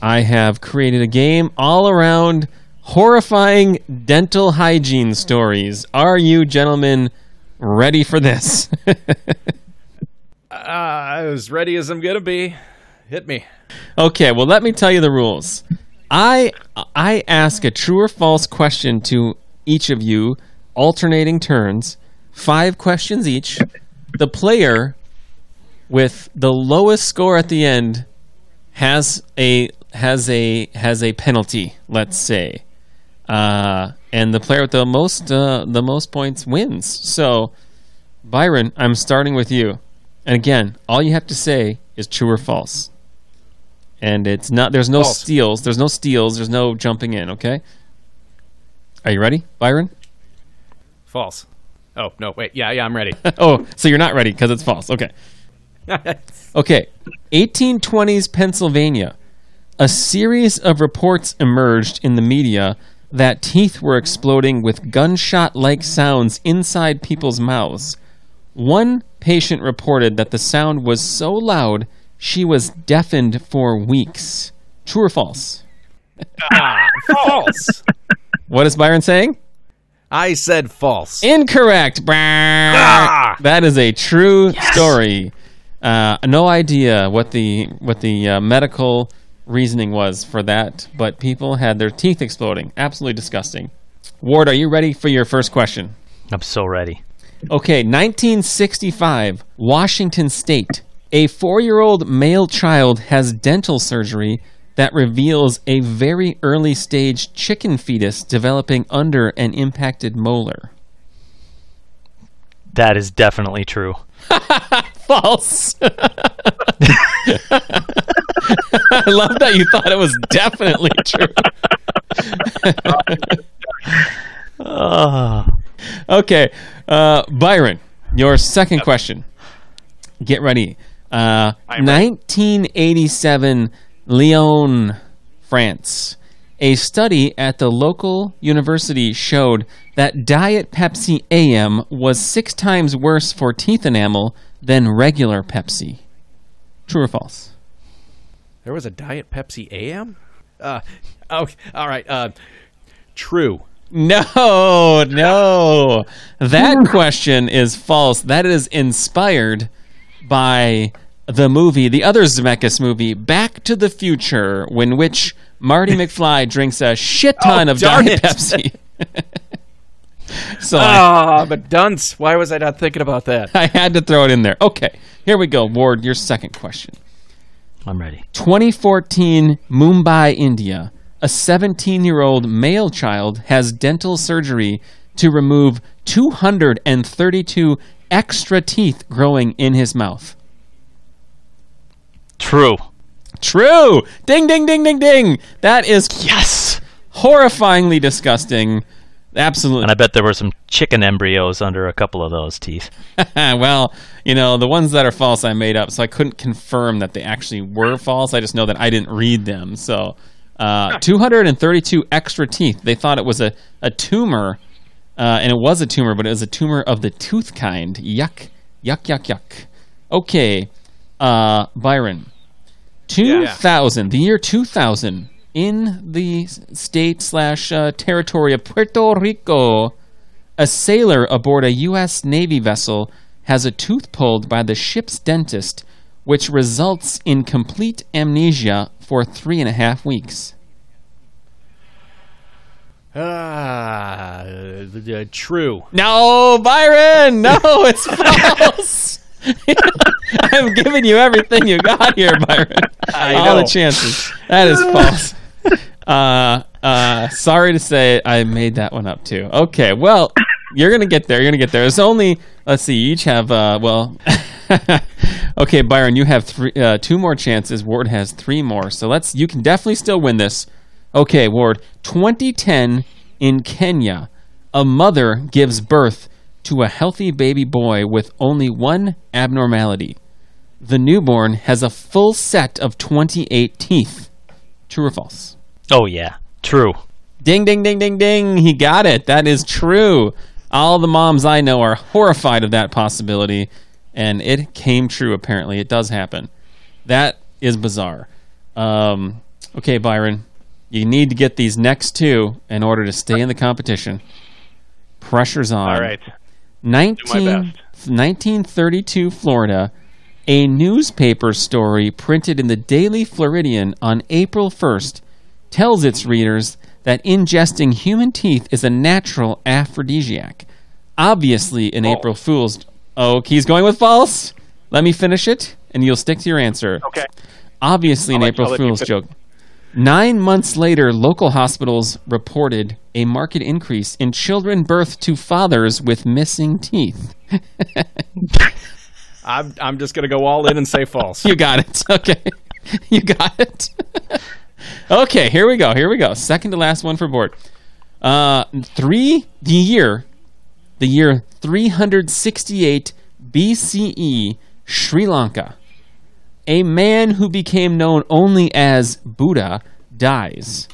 I have created a game all around horrifying dental hygiene stories. Are you gentlemen ready for this? Uh, as ready as I'm gonna be. Hit me. Okay, well let me tell you the rules. I I ask a true or false question to each of you, alternating turns, five questions each. The player with the lowest score at the end has a has a has a penalty. Let's say, uh, and the player with the most uh, the most points wins. So, Byron, I'm starting with you. And again, all you have to say is true or false. And it's not there's no False. steals, there's no steals, there's no jumping in, okay? Are you ready, Byron? False. Oh no, wait. Yeah, yeah, I'm ready. oh, so you're not ready because it's false. Okay. Okay. 1820s Pennsylvania. A series of reports emerged in the media that teeth were exploding with gunshot like sounds inside people's mouths. One patient reported that the sound was so loud she was deafened for weeks. True or false? ah, false. What is Byron saying? I said false. Incorrect. Brrr. That is a true story. Uh, no idea what the what the uh, medical reasoning was for that, but people had their teeth exploding. Absolutely disgusting. Ward, are you ready for your first question? I'm so ready. Okay, 1965, Washington State. A four year old male child has dental surgery that reveals a very early stage chicken fetus developing under an impacted molar. That is definitely true. False. I love that you thought it was definitely true. Oh. Okay, uh, Byron, your second question. Get ready. Uh, 1987, Lyon, France. A study at the local university showed that Diet Pepsi AM was six times worse for teeth enamel than regular Pepsi. True or false? There was a Diet Pepsi AM? Uh, oh, all right. Uh, true. No, no. That question is false. That is inspired by the movie, the other Zemeckis movie, Back to the Future, when which Marty McFly drinks a shit ton Oh, of darn Diet it. Pepsi. so I, Ah, but dunce. Why was I not thinking about that? I had to throw it in there. Okay, here we go. Ward, your second question. I'm ready. 2014, Mumbai, India. A 17 year old male child has dental surgery to remove 232 extra teeth growing in his mouth. True. True! Ding, ding, ding, ding, ding! That is Yes. horrifyingly disgusting. Absolutely. And I bet there were some chicken embryos under a couple of those teeth. well, you know, the ones that are false I made up, so I couldn't confirm that they actually were false. I just know that I didn't read them. So, uh, 232 extra teeth. They thought it was a, a tumor, uh, and it was a tumor, but it was a tumor of the tooth kind. Yuck, yuck, yuck, yuck. Okay, uh, Byron. 2000, the year 2000, in the state slash uh, territory of Puerto Rico, a sailor aboard a U.S. Navy vessel has a tooth pulled by the ship's dentist, which results in complete amnesia for three and a half weeks. Ah, uh, true. No, Byron! No, it's false! I'm giving you everything you got here, Byron. I All the chances. That is false. Uh, uh, sorry to say, I made that one up too. Okay, well, you're gonna get there. You're gonna get there. It's only let's see. You each have uh, well. okay, Byron, you have three, uh, two more chances. Ward has three more. So let's. You can definitely still win this. Okay, Ward. 2010 in Kenya, a mother gives birth to a healthy baby boy with only one abnormality. The newborn has a full set of 28 teeth. True or false? Oh yeah, true. Ding, ding, ding, ding, ding. He got it. That is true. All the moms I know are horrified of that possibility, and it came true, apparently. It does happen. That is bizarre. Um, okay, Byron, you need to get these next two in order to stay in the competition. Pressure's on. All right. 19, 1932 Florida, a newspaper story printed in the Daily Floridian on April 1st tells its readers that ingesting human teeth is a natural aphrodisiac. Obviously, an April Fool's. Oh, he's going with false? Let me finish it, and you'll stick to your answer. Okay. Obviously, an I'll let- April I'll let you Fool's joke. Nine months later, local hospitals reported a marked increase in children birthed to fathers with missing teeth. I'm, I'm just going to go all in and say false. You got it. Okay. You got it. okay, here we go. Here we go. Second to last one for Ward. Uh, three, the year, the year 368 BCE, Sri Lanka. A man who became known only as Buddha dies.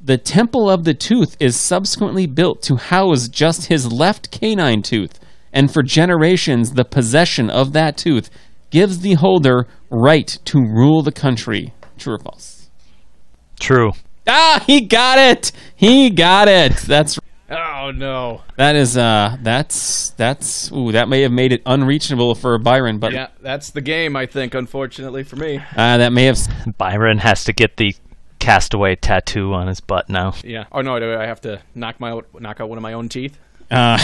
The Temple of the Tooth is subsequently built to house just his left canine tooth, and for generations, the possession of that tooth gives the holder right to rule the country. True or false? True. Ah, he got it. He got it. That's Oh no. That is uh that's that's ooh that may have made it unreachable for Byron, but Yeah, that's the game. I think, unfortunately for me. uh, that may have Byron has to get the castaway tattoo on his butt now. Yeah. Oh no, do I have to knock my knock out one of my own teeth? uh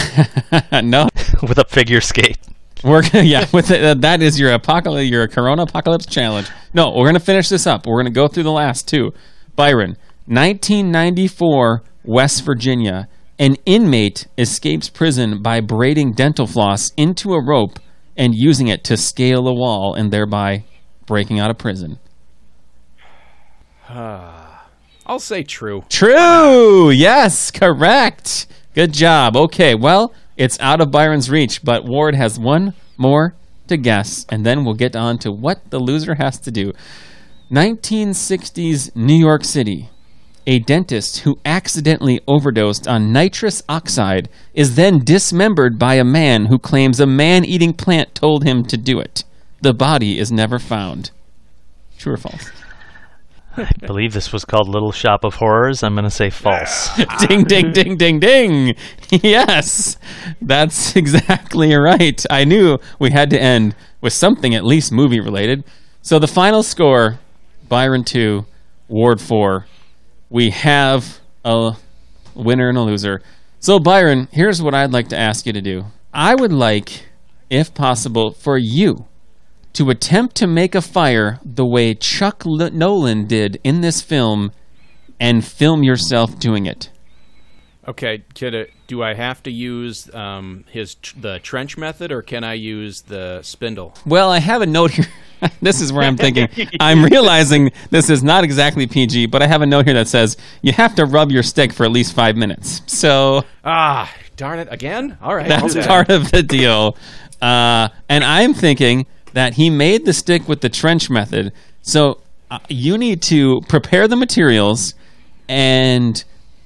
no. with a figure skate. We're gonna, yeah, with it, uh, that is your apocalypse, your Corona apocalypse challenge. No, we're gonna finish this up. We're gonna go through the last two. Byron, 1994, West Virginia. An inmate escapes prison by braiding dental floss into a rope and using it to scale a wall and thereby breaking out of prison. I'll say true. True. Yes, correct. Good job. Okay, well, it's out of Byron's reach, but Ward has one more to guess, and then we'll get on to what the loser has to do. 1960s New York City. A dentist who accidentally overdosed on nitrous oxide is then dismembered by a man who claims a man eating plant told him to do it. The body is never found. True or false? I believe this was called Little Shop of Horrors. I'm going to say false. ding, ding, ding, ding, ding. Yes, that's exactly right. I knew we had to end with something at least movie related. So the final score Byron 2, Ward 4. We have a winner and a loser. So, Byron, here's what I'd like to ask you to do. I would like, if possible, for you to attempt to make a fire the way Chuck Noland did in this film and film yourself doing it. Okay, do I have to use um, his tr- the trench method or can I use the spindle? Well, I have a note here. this is where I'm thinking. I'm realizing this is not exactly PG, but I have a note here that says you have to rub your stick for at least five minutes. So Ah, darn it again. All right, that's that. part of the deal. Uh, and I'm thinking that he made the stick with the trench method. So uh, you need to prepare the materials and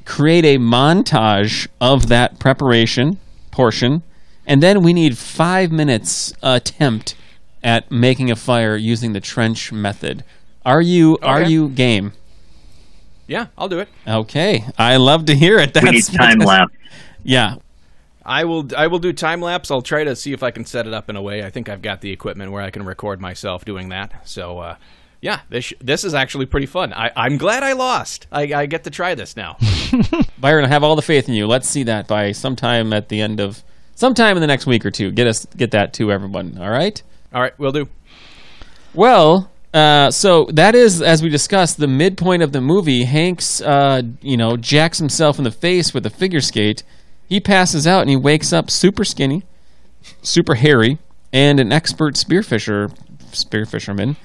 create a montage of that preparation portion. And then we need five minutes attempt at making a fire using the trench method. Are you are you game? Yeah, I'll do it. Okay, I love to hear it. That's We need time lapse. Yeah, I will. I will do time lapse. I'll try to see if I can set it up in a way. I think I've got the equipment where I can record myself doing that. So, uh, yeah, this sh- this is actually pretty fun. I, I'm glad I lost. I, I get to try this now. Byron, I have all the faith in you. Let's see that by sometime at the end of sometime in the next week or two. Get us get that to everyone. All right. All right, we'll do. Well, uh, so that is, as we discussed, the midpoint of the movie. Hanks, uh, you know, jacks himself in the face with a figure skate. He passes out and he wakes up super skinny, super hairy, and an expert spearfisher, spearfisherman.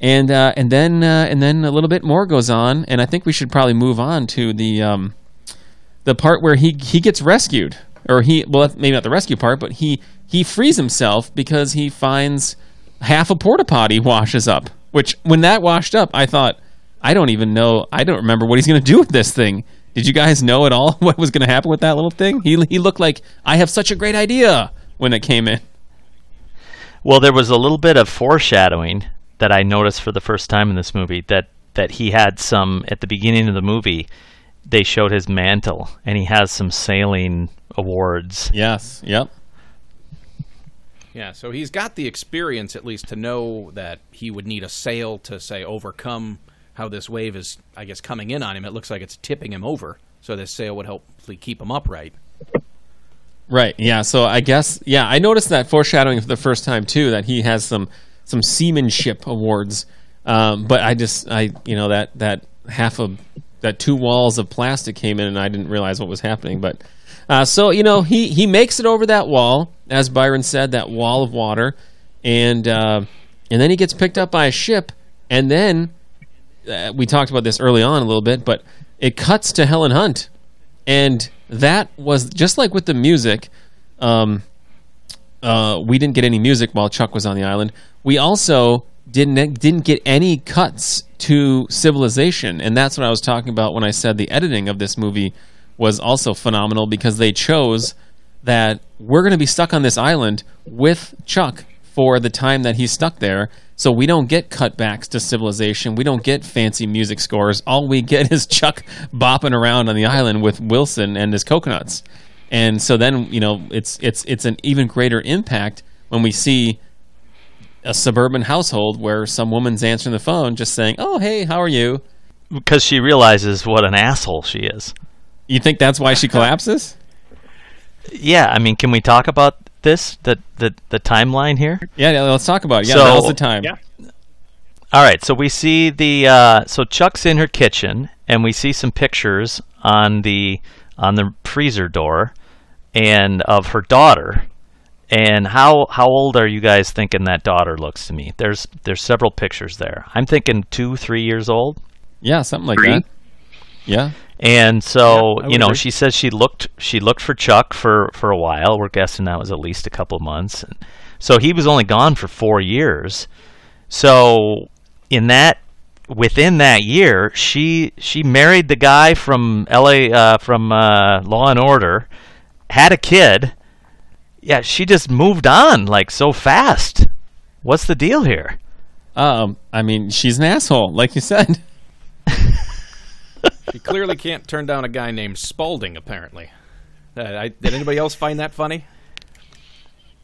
And uh, and then uh, and then a little bit more goes on, and I think we should probably move on to the um, the part where he he gets rescued, or he well maybe not the rescue part, but he he frees himself because he finds half a porta potty washes up. Which when that washed up, I thought I don't even know. I don't remember what he's going to do with this thing. Did you guys know at all what was going to happen with that little thing? He he looked like I have such a great idea when it came in. Well, there was a little bit of foreshadowing that I noticed for the first time in this movie that that he had some at the beginning of the movie. They showed his mantle, and he has some sailing awards. Yes. Yep. Yeah, so he's got the experience at least to know that he would need a sail to say overcome how this wave is, I guess, coming in on him. It looks like it's tipping him over, so this sail would hopefully keep him upright. Right. Yeah. So I guess yeah, I noticed that foreshadowing for the first time too. That he has some some seamanship awards. Um, but I just I you know that that half of that two walls of plastic came in and I didn't realize what was happening. But uh, so you know he he makes it over that wall as Byron said that wall of water, and uh, and then he gets picked up by a ship, and then uh, we talked about this early on a little bit, but it cuts to Helen Hunt, and that was just like with the music. Um, uh, we didn't get any music while Chuck was on the island. We also didn't didn't get any cuts to civilization, and that's what I was talking about when I said the editing of this movie was also phenomenal because they chose that we're going to be stuck on this island with Chuck for the time that he's stuck there. So we don't get cutbacks to civilization. We don't get fancy music scores. All we get is Chuck bopping around on the island with Wilson and his coconuts. And so then, you know, it's it's it's an even greater impact when we see a suburban household where some woman's answering the phone just saying, "Oh, hey, how are you?" Because she realizes what an asshole she is. You think that's why she collapses? Yeah, I mean, can we talk about this the the, the timeline here? Yeah, yeah, let's talk about it. Yeah, So- now's the time. Yeah. All right, so we see the uh, so Chuck's in her kitchen, and we see some pictures on the on the freezer door, and of her daughter. And how how old are you guys thinking that daughter looks to me? There's there's several pictures there. I'm thinking two three years old. Yeah, something like Three? that. Yeah. And so, Yeah, you know, agree. she says she looked she looked for Chuck for for a while. We're guessing that was at least a couple of months. So he was only gone for 4 years. So in that within that year, she she married the guy from LA uh, from uh, Law and Order, had a kid. Yeah, she just moved on like so fast. What's the deal here? Um, I mean, she's an asshole, like you said. She clearly can't turn down a guy named Spalding. Apparently, uh, I, did anybody else find that funny?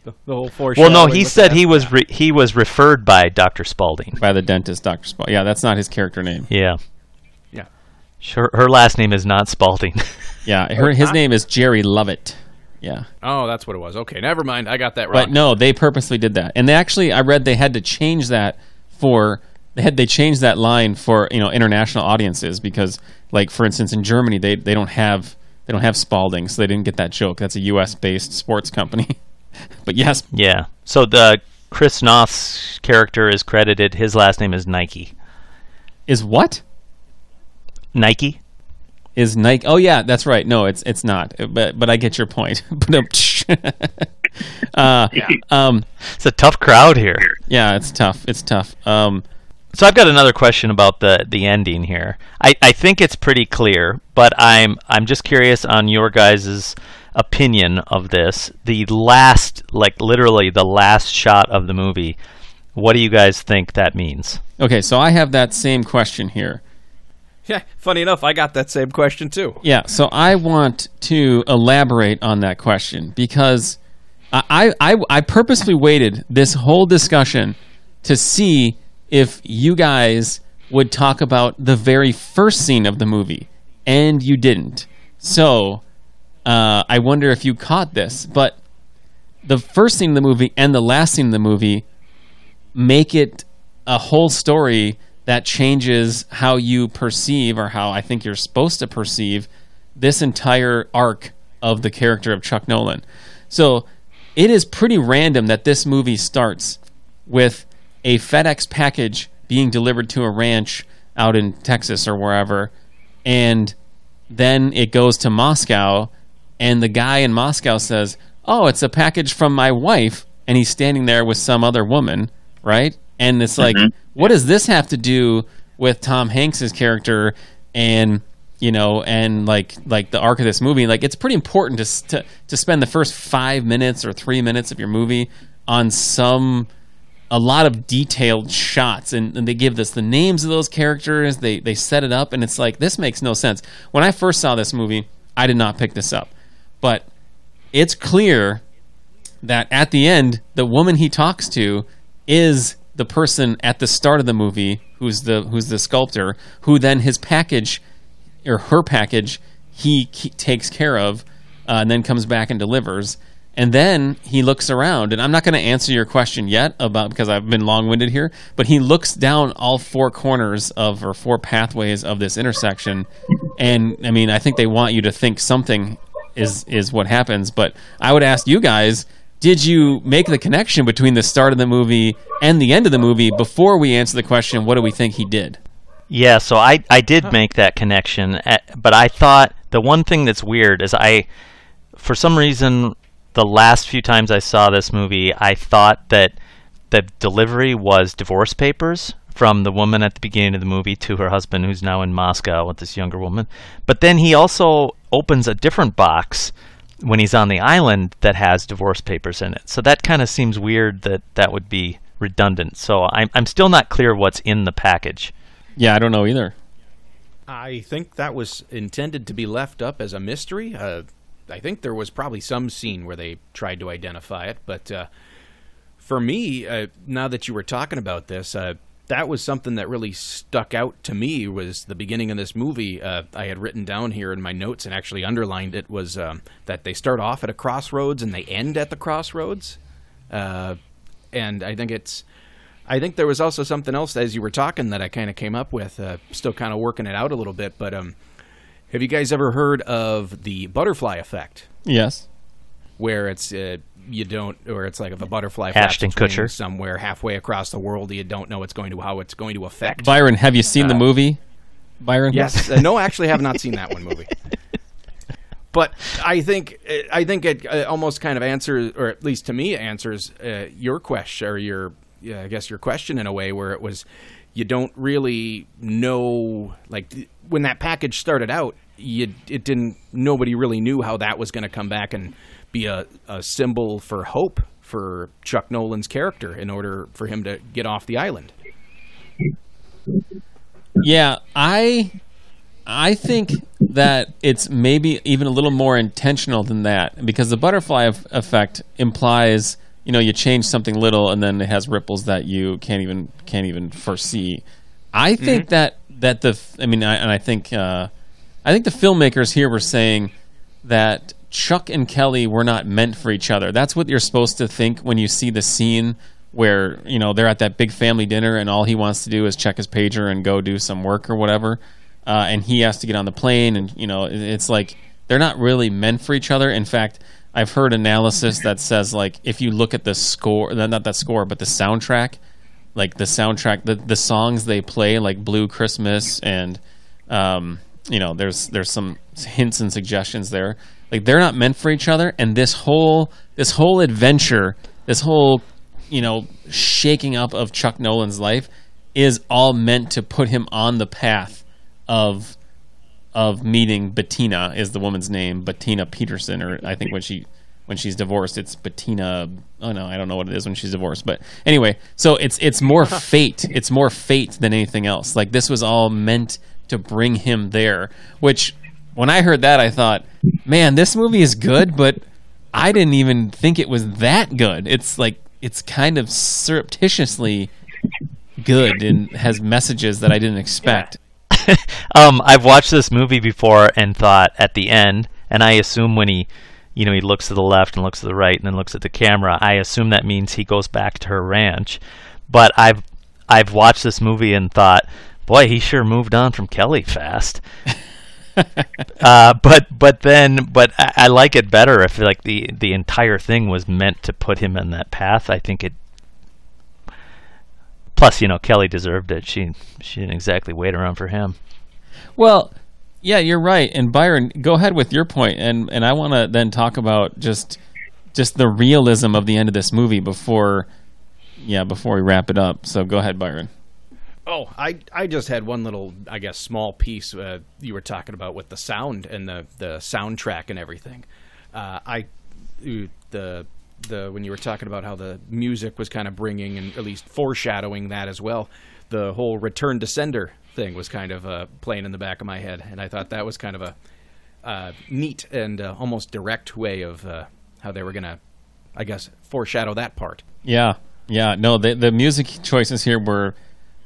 The, the whole Well, no, he said he was re- he was referred by Dr. Spalding. By the dentist, Dr. Spalding. Yeah, that's not his character name. Yeah. Yeah. Her, her last name is not Spalding. Yeah, her, his name is Jerry Lovett. Yeah. Oh, that's what it was. Okay, never mind. I got that wrong. But no, they purposely did that, and they actually, I read they had to change that for they had they changed that line for you know international audiences because, like for instance, in Germany they they don't have they don't have Spalding, so they didn't get that joke. That's a U.S. based sports company. but yes, yeah. So the Chris Noth's character is credited. His last name is Nike. is what Nike. Is Nike? Oh yeah, that's right. No, it's it's not. But but I get your point. uh, um, It's a tough crowd here. yeah, it's tough. It's tough. Um, So I've got another question about the the ending here. I, I think it's pretty clear, but I'm I'm just curious on your guys' opinion of this. The last, like literally the last shot of the movie. What do you guys think that means? okay, so I have that same question here. yeah, funny enough, I got that same question too. Yeah, so I want to elaborate on that question because I, I, I purposely waited this whole discussion to see if you guys would talk about the very first scene of the movie, and you didn't. So uh, I wonder if you caught this, but the first scene of the movie and the last scene of the movie make it a whole story that changes how you perceive or how I think you're supposed to perceive this entire arc of the character of Chuck Noland. So it is pretty random that this movie starts with a FedEx package being delivered to a ranch out in Texas or wherever, and then it goes to Moscow, and the guy in Moscow says, "Oh, it's a package from my wife," and he's standing there with some other woman, right? And it's like, mm-hmm. what does this have to do with Tom Hanks's character and you know and like like the arc of this movie? Like, it's pretty important to to to spend the first five minutes or three minutes of your movie on some a lot of detailed shots. And, and they give us the names of those characters. They they set it up and it's like this makes no sense. When i first saw this movie i did not pick this up. But it's clear that at the end the woman he talks to is the person at the start of the movie who's the who's the sculptor who then his package or her package he, he takes care of uh, and then comes back and delivers. And then he looks around and i'm not going to answer your question yet about because i've been long-winded here but he looks down all four corners of or four pathways of this intersection. And i mean i think they want you to think something is is what happens but i would ask you guys did you make the connection between the start of the movie and the end of the movie before we answer the question what do we think he did Yeah, so I I did make that connection, eh, but I thought the one thing that's weird is I, for some reason, the last few times I saw this movie, I thought that the delivery was divorce papers from the woman at the beginning of the movie to her husband, who's now in Moscow with this younger woman. But then he also opens a different box when he's on the island that has divorce papers in it. So that kind of seems weird that that would be redundant. So I'm I'm still not clear what's in the package. Yeah, I don't know either. I think that was intended to be left up as a mystery. Uh, I think there was probably some scene where they tried to identify it, but uh, for me, uh, now that you were talking about this, uh, that was something that really stuck out to me. Was the beginning of this movie? Uh, I had written down here in my notes and actually underlined it was um, that they start off at a crossroads and they end at the crossroads, uh, and I think it's. I think there was also something else as you were talking that I kind of came up with. Uh, still kind of working it out a little bit, but um, have you guys ever heard of the butterfly effect? Yes. Where it's uh, you don't, or it's like if a butterfly Ashton flaps its Kutcher. wings somewhere halfway across the world, you don't know it's going to how it's going to affect. Byron, have you seen the Uh, movie? Byron? Yes. Uh, no, actually, have not seen that one movie. But I think I think it uh, almost kind of answers, or at least to me, answers uh, your question or your, yeah, I guess your question in a way where it was, you don't really know, like when that package started out, you it didn't nobody really knew how that was going to come back and be a, a symbol for hope for Chuck Noland's character in order for him to get off the island. Yeah, I I think that it's maybe even a little more intentional than that because the butterfly eff- effect implies you know you change something little and then it has ripples that you can't even can't even foresee. I think that that the I mean I, and I think uh, I think the filmmakers here were saying that Chuck and Kelly were not meant for each other. That's what you're supposed to think when you see the scene where you know they're at that big family dinner and all he wants to do is check his pager and go do some work or whatever, uh, and he has to get on the plane and you know it's like they're not really meant for each other. In fact, I've heard analysis that says like if you look at the score, not that score, but the soundtrack, like the soundtrack, the the songs they play, like Blue Christmas and um, you know there's there's some hints and suggestions there. Like they're not meant for each other, and this whole this whole adventure, this whole you know shaking up of Chuck Noland's life is all meant to put him on the path of of meeting Bettina is the woman's name, Bettina Peterson, or I think when she when she's divorced, it's Bettina. Oh no, I don't know what it is when she's divorced, but anyway, so it's it's more fate. It's more fate than anything else. Like this was all meant to bring him there. Which when I heard that, I thought, man, this movie is good, but I didn't even think it was that good. It's like it's kind of surreptitiously good and has messages that I didn't expect. um, I've watched this movie before and thought at the end, and I assume when he, you know, he looks to the left and looks to the right and then looks at the camera, I assume that means he goes back to her ranch. But I've I've watched this movie and thought, boy, he sure moved on from Kelly fast. uh, but but then but I, I like it better if like the the entire thing was meant to put him in that path. I think it. Plus, you know, Kelly deserved it. She she didn't exactly wait around for him. Well, yeah, you're right. And Byron, go ahead with your point, and and I want to then talk about just just the realism of the end of this movie before, yeah, before we wrap it up. So go ahead, Byron. Oh, I I just had one little, I guess, small piece uh, you were talking about with the sound and the the soundtrack and everything. Uh, I uh, the the when you were talking about how the music was kind of bringing and at least foreshadowing that as well. The whole return to sender thing was kind of uh, playing in the back of my head, and I thought that was kind of a uh, neat and uh, almost direct way of uh, how they were gonna, I guess, foreshadow that part. Yeah, yeah. No, the the music choices here were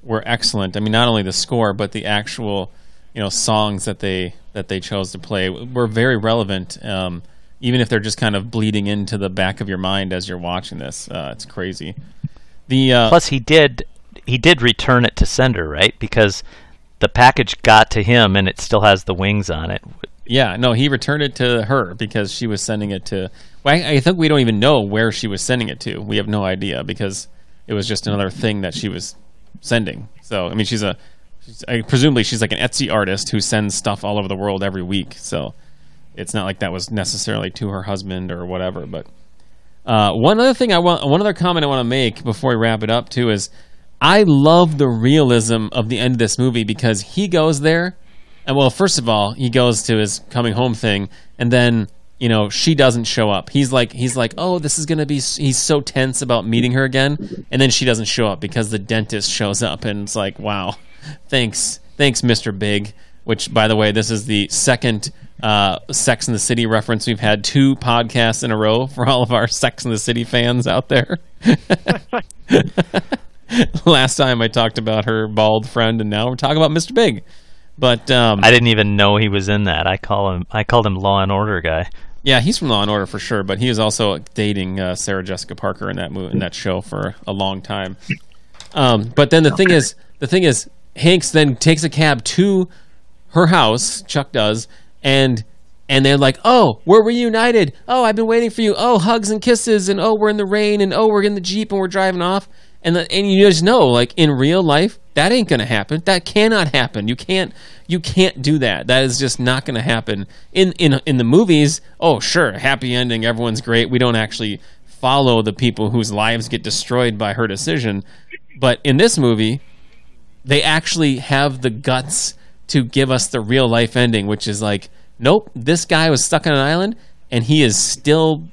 were excellent. I mean, not only the score, but the actual you know songs that they that they chose to play were very relevant. Um, even if they're just kind of bleeding into the back of your mind as you're watching this, uh, it's crazy. The uh, Plus, he did he did return it to sender, right? Because the package got to him, and it still has the wings on it. Yeah, no, he returned it to her because she was sending it to. Well, I, I think we don't even know where she was sending it to. We have no idea because it was just another thing that she was sending. So, I mean, she's a. She's, I, presumably, she's like an Etsy artist who sends stuff all over the world every week. So, it's not like that was necessarily to her husband or whatever. But uh, one other thing I want, one other comment I want to make before we wrap it up too is, I love the realism of the end of this movie because he goes there, and well, first of all, he goes to his coming home thing, and then you know, she doesn't show up. He's like, he's like, oh, this is gonna be. He's so tense about meeting her again, and then she doesn't show up because the dentist shows up, and it's like, wow, thanks, thanks, Mister Big. Which, by the way, this is the second uh, Sex in the City reference. We've had two podcasts in a row for all of our Sex in the City fans out there. Last time I talked about her bald friend, and now we're talking about Mr. Big. But um, I didn't even know he was in that. I call him. I called him Law and Order guy. Yeah, he's from Law and Order for sure, but he was also dating uh, Sarah Jessica Parker in that movie, in that show for a long time. Um, but then the thing is, the thing is, Hanks then takes a cab to her house. Chuck does, and and they're like, "Oh, we're reunited. Oh, I've been waiting for you. Oh, hugs and kisses, and oh, we're in the rain, and oh, we're in the jeep, and we're driving off." And the, and you just know, like in real life, that ain't gonna happen. That cannot happen. You can't you can't do that. That is just not gonna happen. In in in the movies, oh sure, happy ending, everyone's great. We don't actually follow the people whose lives get destroyed by her decision. But in this movie, they actually have the guts to give us the real life ending, which is like, nope, this guy was stuck on an island and he is still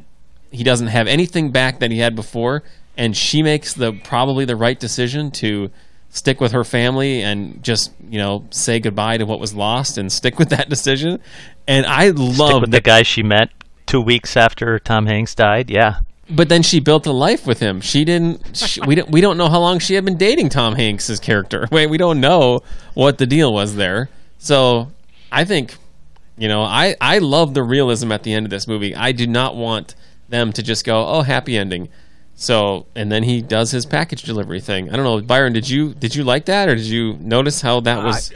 he doesn't have anything back that he had before and she makes the probably the right decision to stick with her family and just you know say goodbye to what was lost and stick with that decision and i love the guy she met two weeks after Tom Hanks died. Yeah, but then she built a life with him. She didn't. She, we don't. We don't know how long she had been dating Tom Hanks's character. Wait, we don't know what the deal was there. So I think, you know, I I love the realism at the end of this movie. I do not want them to just go, oh, happy ending. So and then he does his package delivery thing. I don't know, Byron. Did you did you like that, or did you notice how that was?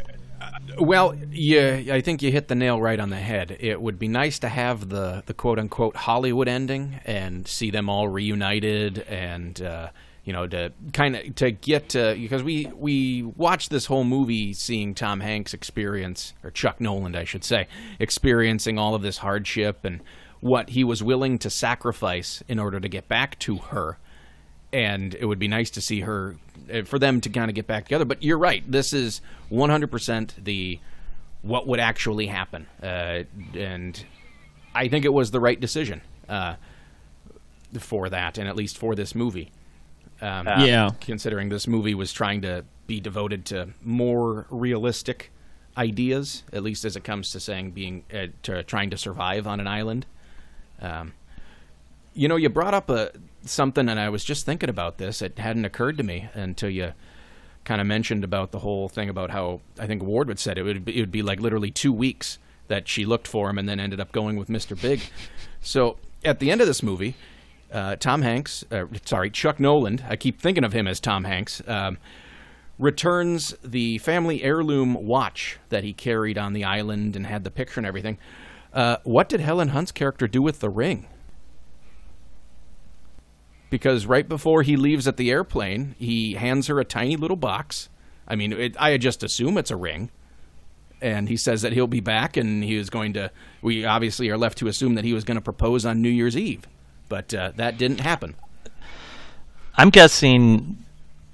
Well, yeah, I think you hit the nail right on the head. It would be nice to have the the quote unquote Hollywood ending and see them all reunited and uh, you know to kind of to get uh, because we we watched this whole movie seeing Tom Hanks experience or Chuck Noland, I should say, experiencing all of this hardship and what he was willing to sacrifice in order to get back to her and it would be nice to see her uh, for them to kind of get back together. But you're right. This is 100% the what would actually happen, uh, and I think it was the right decision uh, for that, and at least for this movie. Um, Yeah. Considering this movie was trying to be devoted to more realistic ideas, at least as it comes to saying being uh, to trying to survive on an island. Um, you know, you brought up a something, and I was just thinking about this. It hadn't occurred to me until you kind of mentioned about the whole thing about how I think Ward would said it would be, it would be like literally two weeks that she looked for him, and then ended up going with Mister Big. So at the end of this movie, uh, Tom Hanks, uh, sorry, Chuck Noland. I keep thinking of him as Tom Hanks. Um, returns the family heirloom watch that he carried on the island and had the picture and everything. Uh, what did Helen Hunt's character do with the ring? because right before he leaves at the airplane, he hands her a tiny little box. I mean, it, I just assume it's a ring. And he says that he'll be back and he is going to. We obviously are left to assume that he was going to propose on New Year's Eve. But uh, that didn't happen. I'm guessing.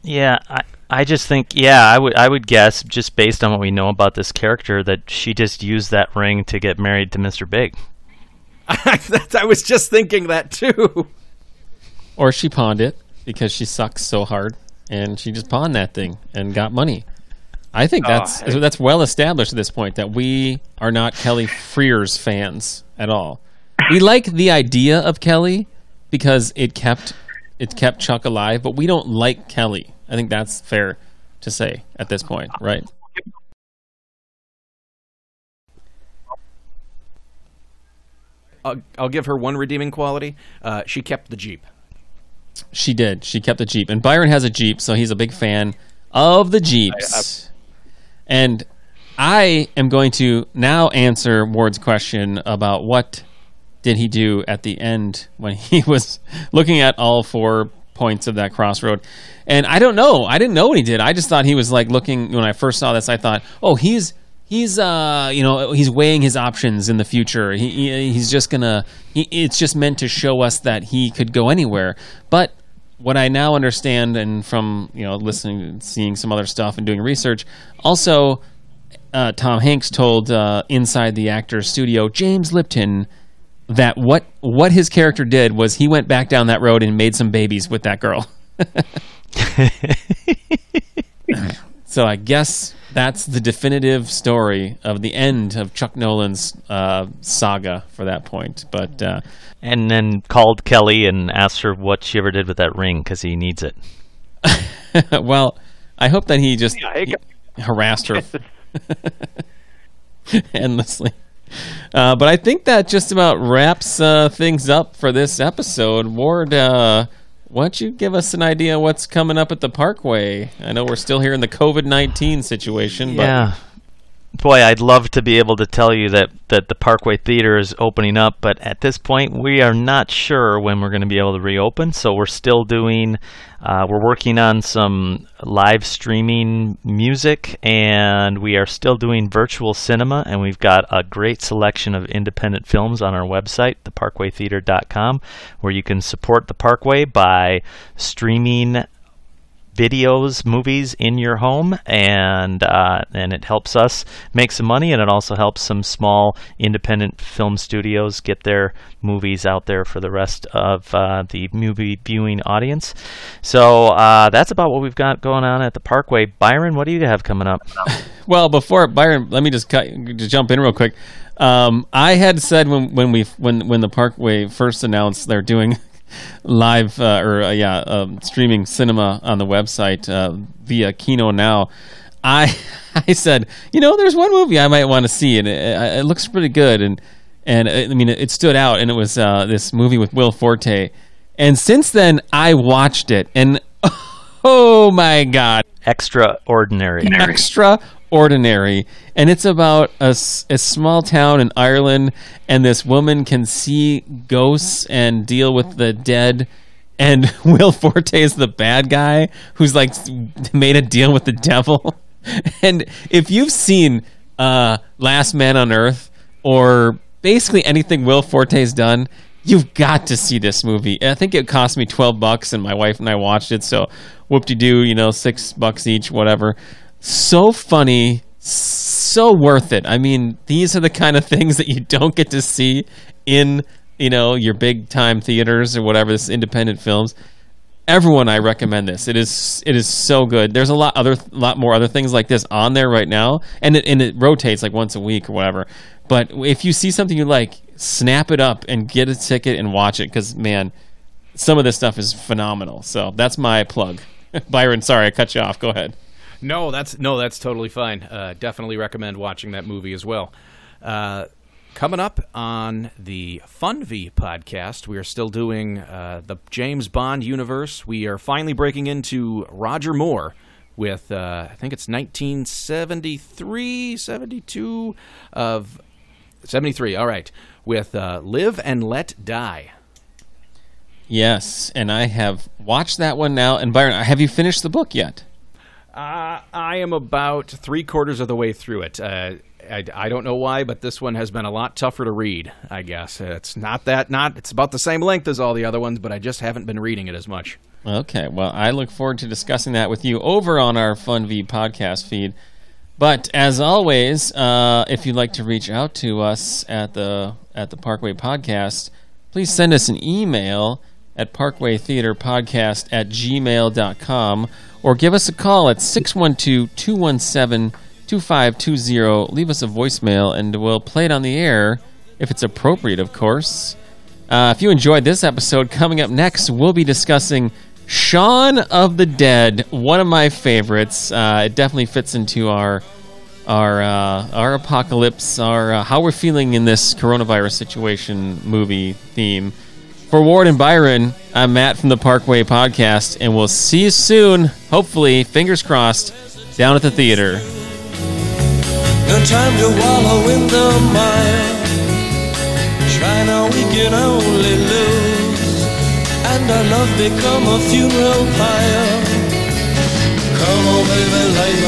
Yeah, I I just think yeah, I would I would guess just based on what we know about this character that she just used that ring to get married to Mr. Big. I was just thinking that too. Or she pawned it because she sucks so hard, and she just pawned that thing and got money. I think Oh, that's I- that's well established at this point that we are not Kelly Frears fans at all. We like the idea of Kelly because it kept it kept Chuck alive, but we don't like Kelly. I think that's fair to say at this point, right? I'll, I'll give her one redeeming quality. Uh, she kept the Jeep. She did. She kept the Jeep. And Byron has a Jeep, so he's a big fan of the Jeeps. and I am going to now answer Ward's question about what did he do at the end when he was looking at all four points of that crossroad. And I don't know. I didn't know what he did. I just thought he was like looking when I first saw this, I thought, "Oh, he's he's uh you know he's weighing his options in the future he, he he's just gonna he, it's just meant to show us that he could go anywhere but what i now understand and from you know listening seeing some other stuff and doing research also uh, tom hanks told uh, inside the actor's studio james lipton that what what his character did was he went back down that road and made some babies with that girl. so I guess that's the definitive story of the end of Chuck Noland's uh, saga for that point. But uh, and then called Kelly and asked her what she ever did with that ring because he needs it. well, I hope that he just Yeah, he harassed her endlessly. Uh, but I think that just about wraps uh, things up for this episode. Ward, uh, why don't you give us an idea what's coming up at the Parkway? I know we're still here in the COVID nineteen situation, but Yeah. Boy, I'd love to be able to tell you that, that the Parkway Theater is opening up, but at this point, we are not sure when we're going to be able to reopen. So we're still doing, uh, we're working on some live streaming music, and we are still doing virtual cinema, and we've got a great selection of independent films on our website, theparkwaytheater.com, where you can support the Parkway by streaming videos, movies in your home, and uh, and it helps us make some money, and it also helps some small independent film studios get their movies out there for the rest of uh, the movie viewing audience. So uh, that's about what we've got going on at the Parkway. Byron, what do you have coming up? Well, before Byron, let me just cut, just jump in real quick. Um, I had said when when we when when the Parkway first announced they're doing live uh, or uh, yeah um, streaming cinema on the website uh, via Kino now. I I said you know there's one movie I might want to see and it, it looks pretty good and and uh, I mean it, it stood out and it was uh, this movie with Will Forte and since then I watched it and oh my god Extraordinary. extraordinary and it's about a, a small town in ireland and this woman can see ghosts and deal with the dead and will forte is the bad guy who's like made a deal with the devil and if you've seen uh last man on earth or basically anything will forte's done you've got to see this movie. I think it cost me twelve bucks, and my wife and I watched it. So whoop de doo, you know, six bucks each, whatever. So funny, so worth it. I mean, these are the kind of things that you don't get to see in you know your big time theaters or whatever. This independent films. Everyone, I recommend this. It is it is so good. There's a lot other lot more other things like this on there right now, and it and it rotates like once a week or whatever. But if you see something you like, snap it up and get a ticket and watch it because man, some of this stuff is phenomenal. So that's my plug. Byron, sorry I cut you off. Go ahead. No, that's no, that's totally fine. Uh, definitely recommend watching that movie as well. Uh, coming up on the Fun V podcast, we are still doing uh, the James Bond universe. We are finally breaking into Roger Moore with uh, I think it's 1973, 72 of 73. All right, with uh, Live and Let Die. Yes, and I have watched that one now. And Byron, have you finished the book yet? Uh, I am about three quarters of the way through it. Uh, I, I don't know why, but this one has been a lot tougher to read. I guess it's not that not. It's about the same length as all the other ones, but I just haven't been reading it as much. Okay, well, I look forward to discussing that with you over on our Fun V podcast feed. But as always, uh, if you'd like to reach out to us at the at the Parkway Podcast, please send us an email at parkwaytheaterpodcast at gmail.com or give us a call at 612-217-2520. Leave us a voicemail and we'll play it on the air if it's appropriate, of course. Uh, if you enjoyed this episode, coming up next, we'll be discussing Shaun of the Dead, one of my favorites. Uh, it definitely fits into our our uh, our apocalypse, our uh, how we're feeling in this coronavirus situation movie theme. For Ward and Byron, I'm Matt from the Parkway Podcast, and we'll see you soon. Hopefully, fingers crossed, down at the theater. No time to wallow in the mire. Try now, we can only lose. And our love become a funeral pyre. Come on, baby, light my.